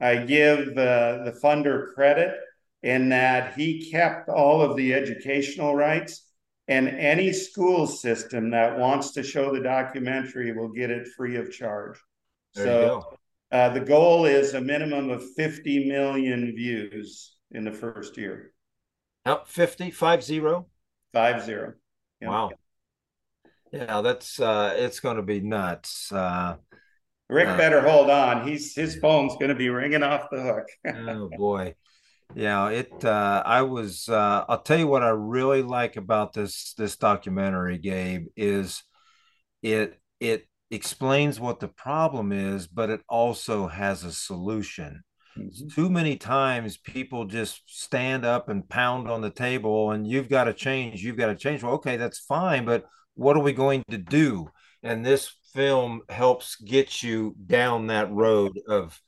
I give uh, the funder credit in that he kept all of the educational rights, and any school system that wants to show the documentary will get it free of charge. There so uh, the goal is a minimum of 50 million views in the first year. Out 50, five zero? Five zero. Wow. Yeah, that's uh it's going to be nuts. Uh Rick uh, better hold on. He's his phone's going to be ringing off the hook. oh boy. Yeah, it uh I was uh I'll tell you what I really like about this this documentary, Gabe, is it it explains what the problem is, but it also has a solution. Mm-hmm. Too many times people just stand up and pound on the table and you've got to change, you've got to change. Well, okay, that's fine, but what are we going to do? And this film helps get you down that road of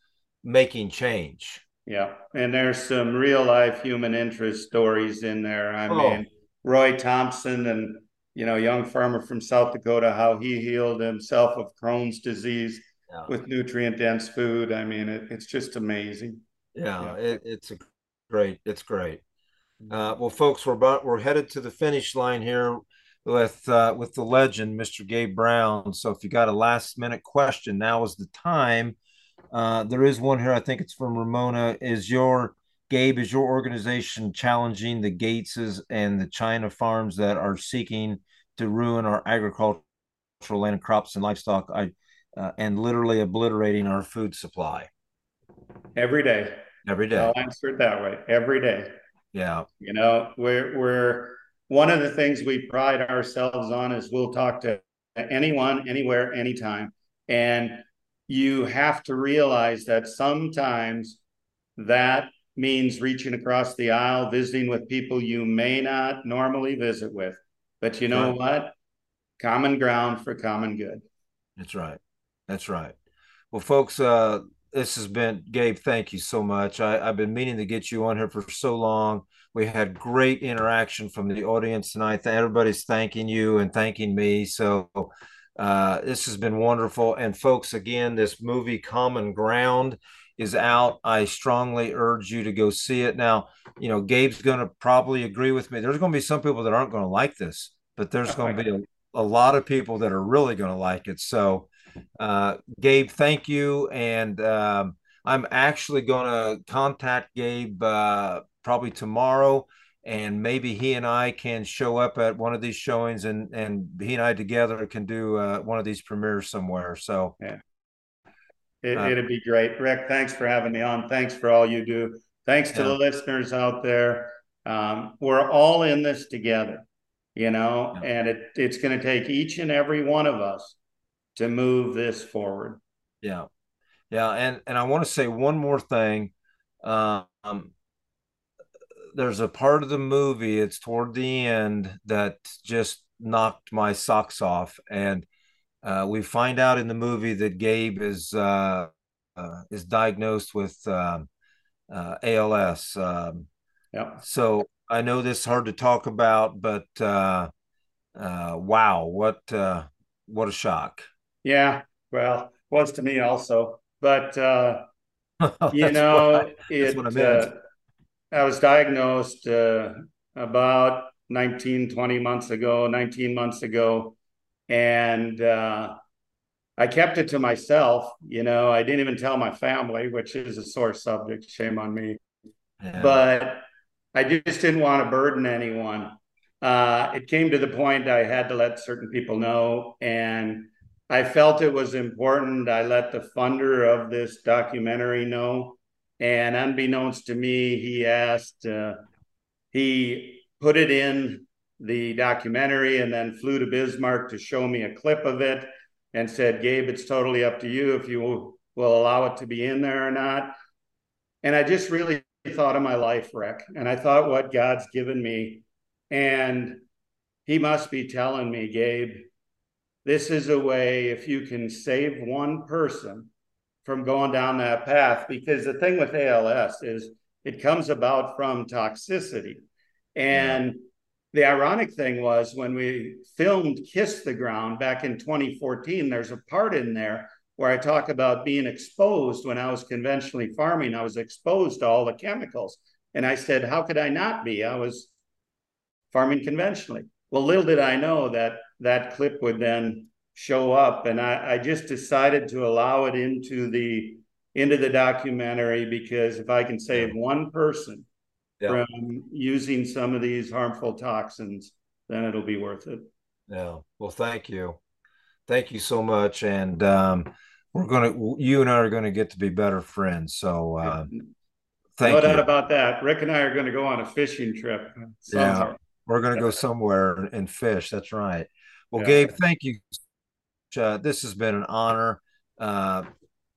making change. Yeah. And there's some real life human interest stories in there. I oh. mean, Roy Thompson and you know young farmer from South Dakota how he healed himself of Crohn's disease yeah. with nutrient dense food. I mean, it, it's just amazing. Yeah, yeah. It, it's a great. It's great. Uh, well, folks, we're about we're headed to the finish line here with uh, with the legend, Mr. Gabe Brown. So if you got a last minute question, now is the time. Uh, there is one here. I think it's from Ramona. Is your Gabe? Is your organization challenging the Gateses and the China farms that are seeking to ruin our agricultural land, crops, and livestock? I uh, and literally obliterating our food supply. Every day. Every day. I'll answer it that way. Every day. Yeah. You know, we're we're one of the things we pride ourselves on is we'll talk to anyone, anywhere, anytime. And you have to realize that sometimes that means reaching across the aisle, visiting with people you may not normally visit with. But you know right. what? Common ground for common good. That's right. That's right. Well, folks, uh, this has been Gabe. Thank you so much. I, have been meaning to get you on here for so long. We had great interaction from the audience tonight. Everybody's thanking you and thanking me. So uh, this has been wonderful. And folks, again, this movie Common Ground is out. I strongly urge you to go see it. Now, you know, Gabe's going to probably agree with me. There's going to be some people that aren't going to like this, but there's going to be a, a lot of people that are really going to like it. So uh, Gabe, thank you. And um, I'm actually going to contact Gabe uh, probably tomorrow, and maybe he and I can show up at one of these showings, and and he and I together can do uh, one of these premieres somewhere. So yeah, it, uh, be great. Rick, thanks for having me on. Thanks for all you do. Thanks to yeah. the listeners out there. Um, we're all in this together, you know, yeah. and it, it's going to take each and every one of us to move this forward. Yeah. Yeah. And, and I want to say one more thing. Um, there's a part of the movie, it's toward the end that just knocked my socks off. And uh, we find out in the movie that Gabe is, uh, uh, is diagnosed with um, uh, ALS. Um, yeah. So I know this is hard to talk about, but uh, uh, wow, what what a shock! Yeah, well, was to me also. But uh, you know, I, it. I, was diagnosed uh, about 19, 20 months ago, 19 months ago, and uh, I kept it to myself. You know, I didn't even tell my family, which is a sore subject. Shame on me. Yeah. But I just didn't want to burden anyone. Uh, it came to the point I had to let certain people know, and I felt it was important. I let the funder of this documentary know. And unbeknownst to me, he asked, uh, he put it in the documentary and then flew to Bismarck to show me a clip of it and said, Gabe, it's totally up to you if you will, will allow it to be in there or not. And I just really thought of my life, Rick, and I thought what God's given me. And he must be telling me, Gabe, this is a way if you can save one person from going down that path because the thing with ALS is it comes about from toxicity. And yeah. the ironic thing was when we filmed kiss the ground back in 2014 there's a part in there where i talk about being exposed when i was conventionally farming. I was exposed to all the chemicals. And i said how could i not be? I was farming conventionally. Well little did i know that that clip would then show up. And I, I just decided to allow it into the into the documentary because if I can save one person yeah. from using some of these harmful toxins, then it'll be worth it. Yeah. Well, thank you. Thank you so much. And um, we're going to, you and I are going to get to be better friends. So uh, thank no you. doubt about that. Rick and I are going to go on a fishing trip. yeah. We're going to go somewhere and fish. That's right. Well, yeah. Gabe, thank you. Uh, this has been an honor. Uh,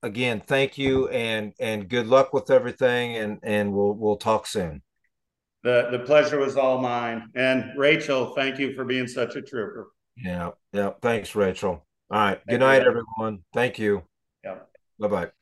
again, thank you and and good luck with everything. And and we'll we'll talk soon. The the pleasure was all mine. And Rachel, thank you for being such a trooper. Yeah, yeah. Thanks, Rachel. All right. Thank good night, you. everyone. Thank you. Yeah. Bye bye.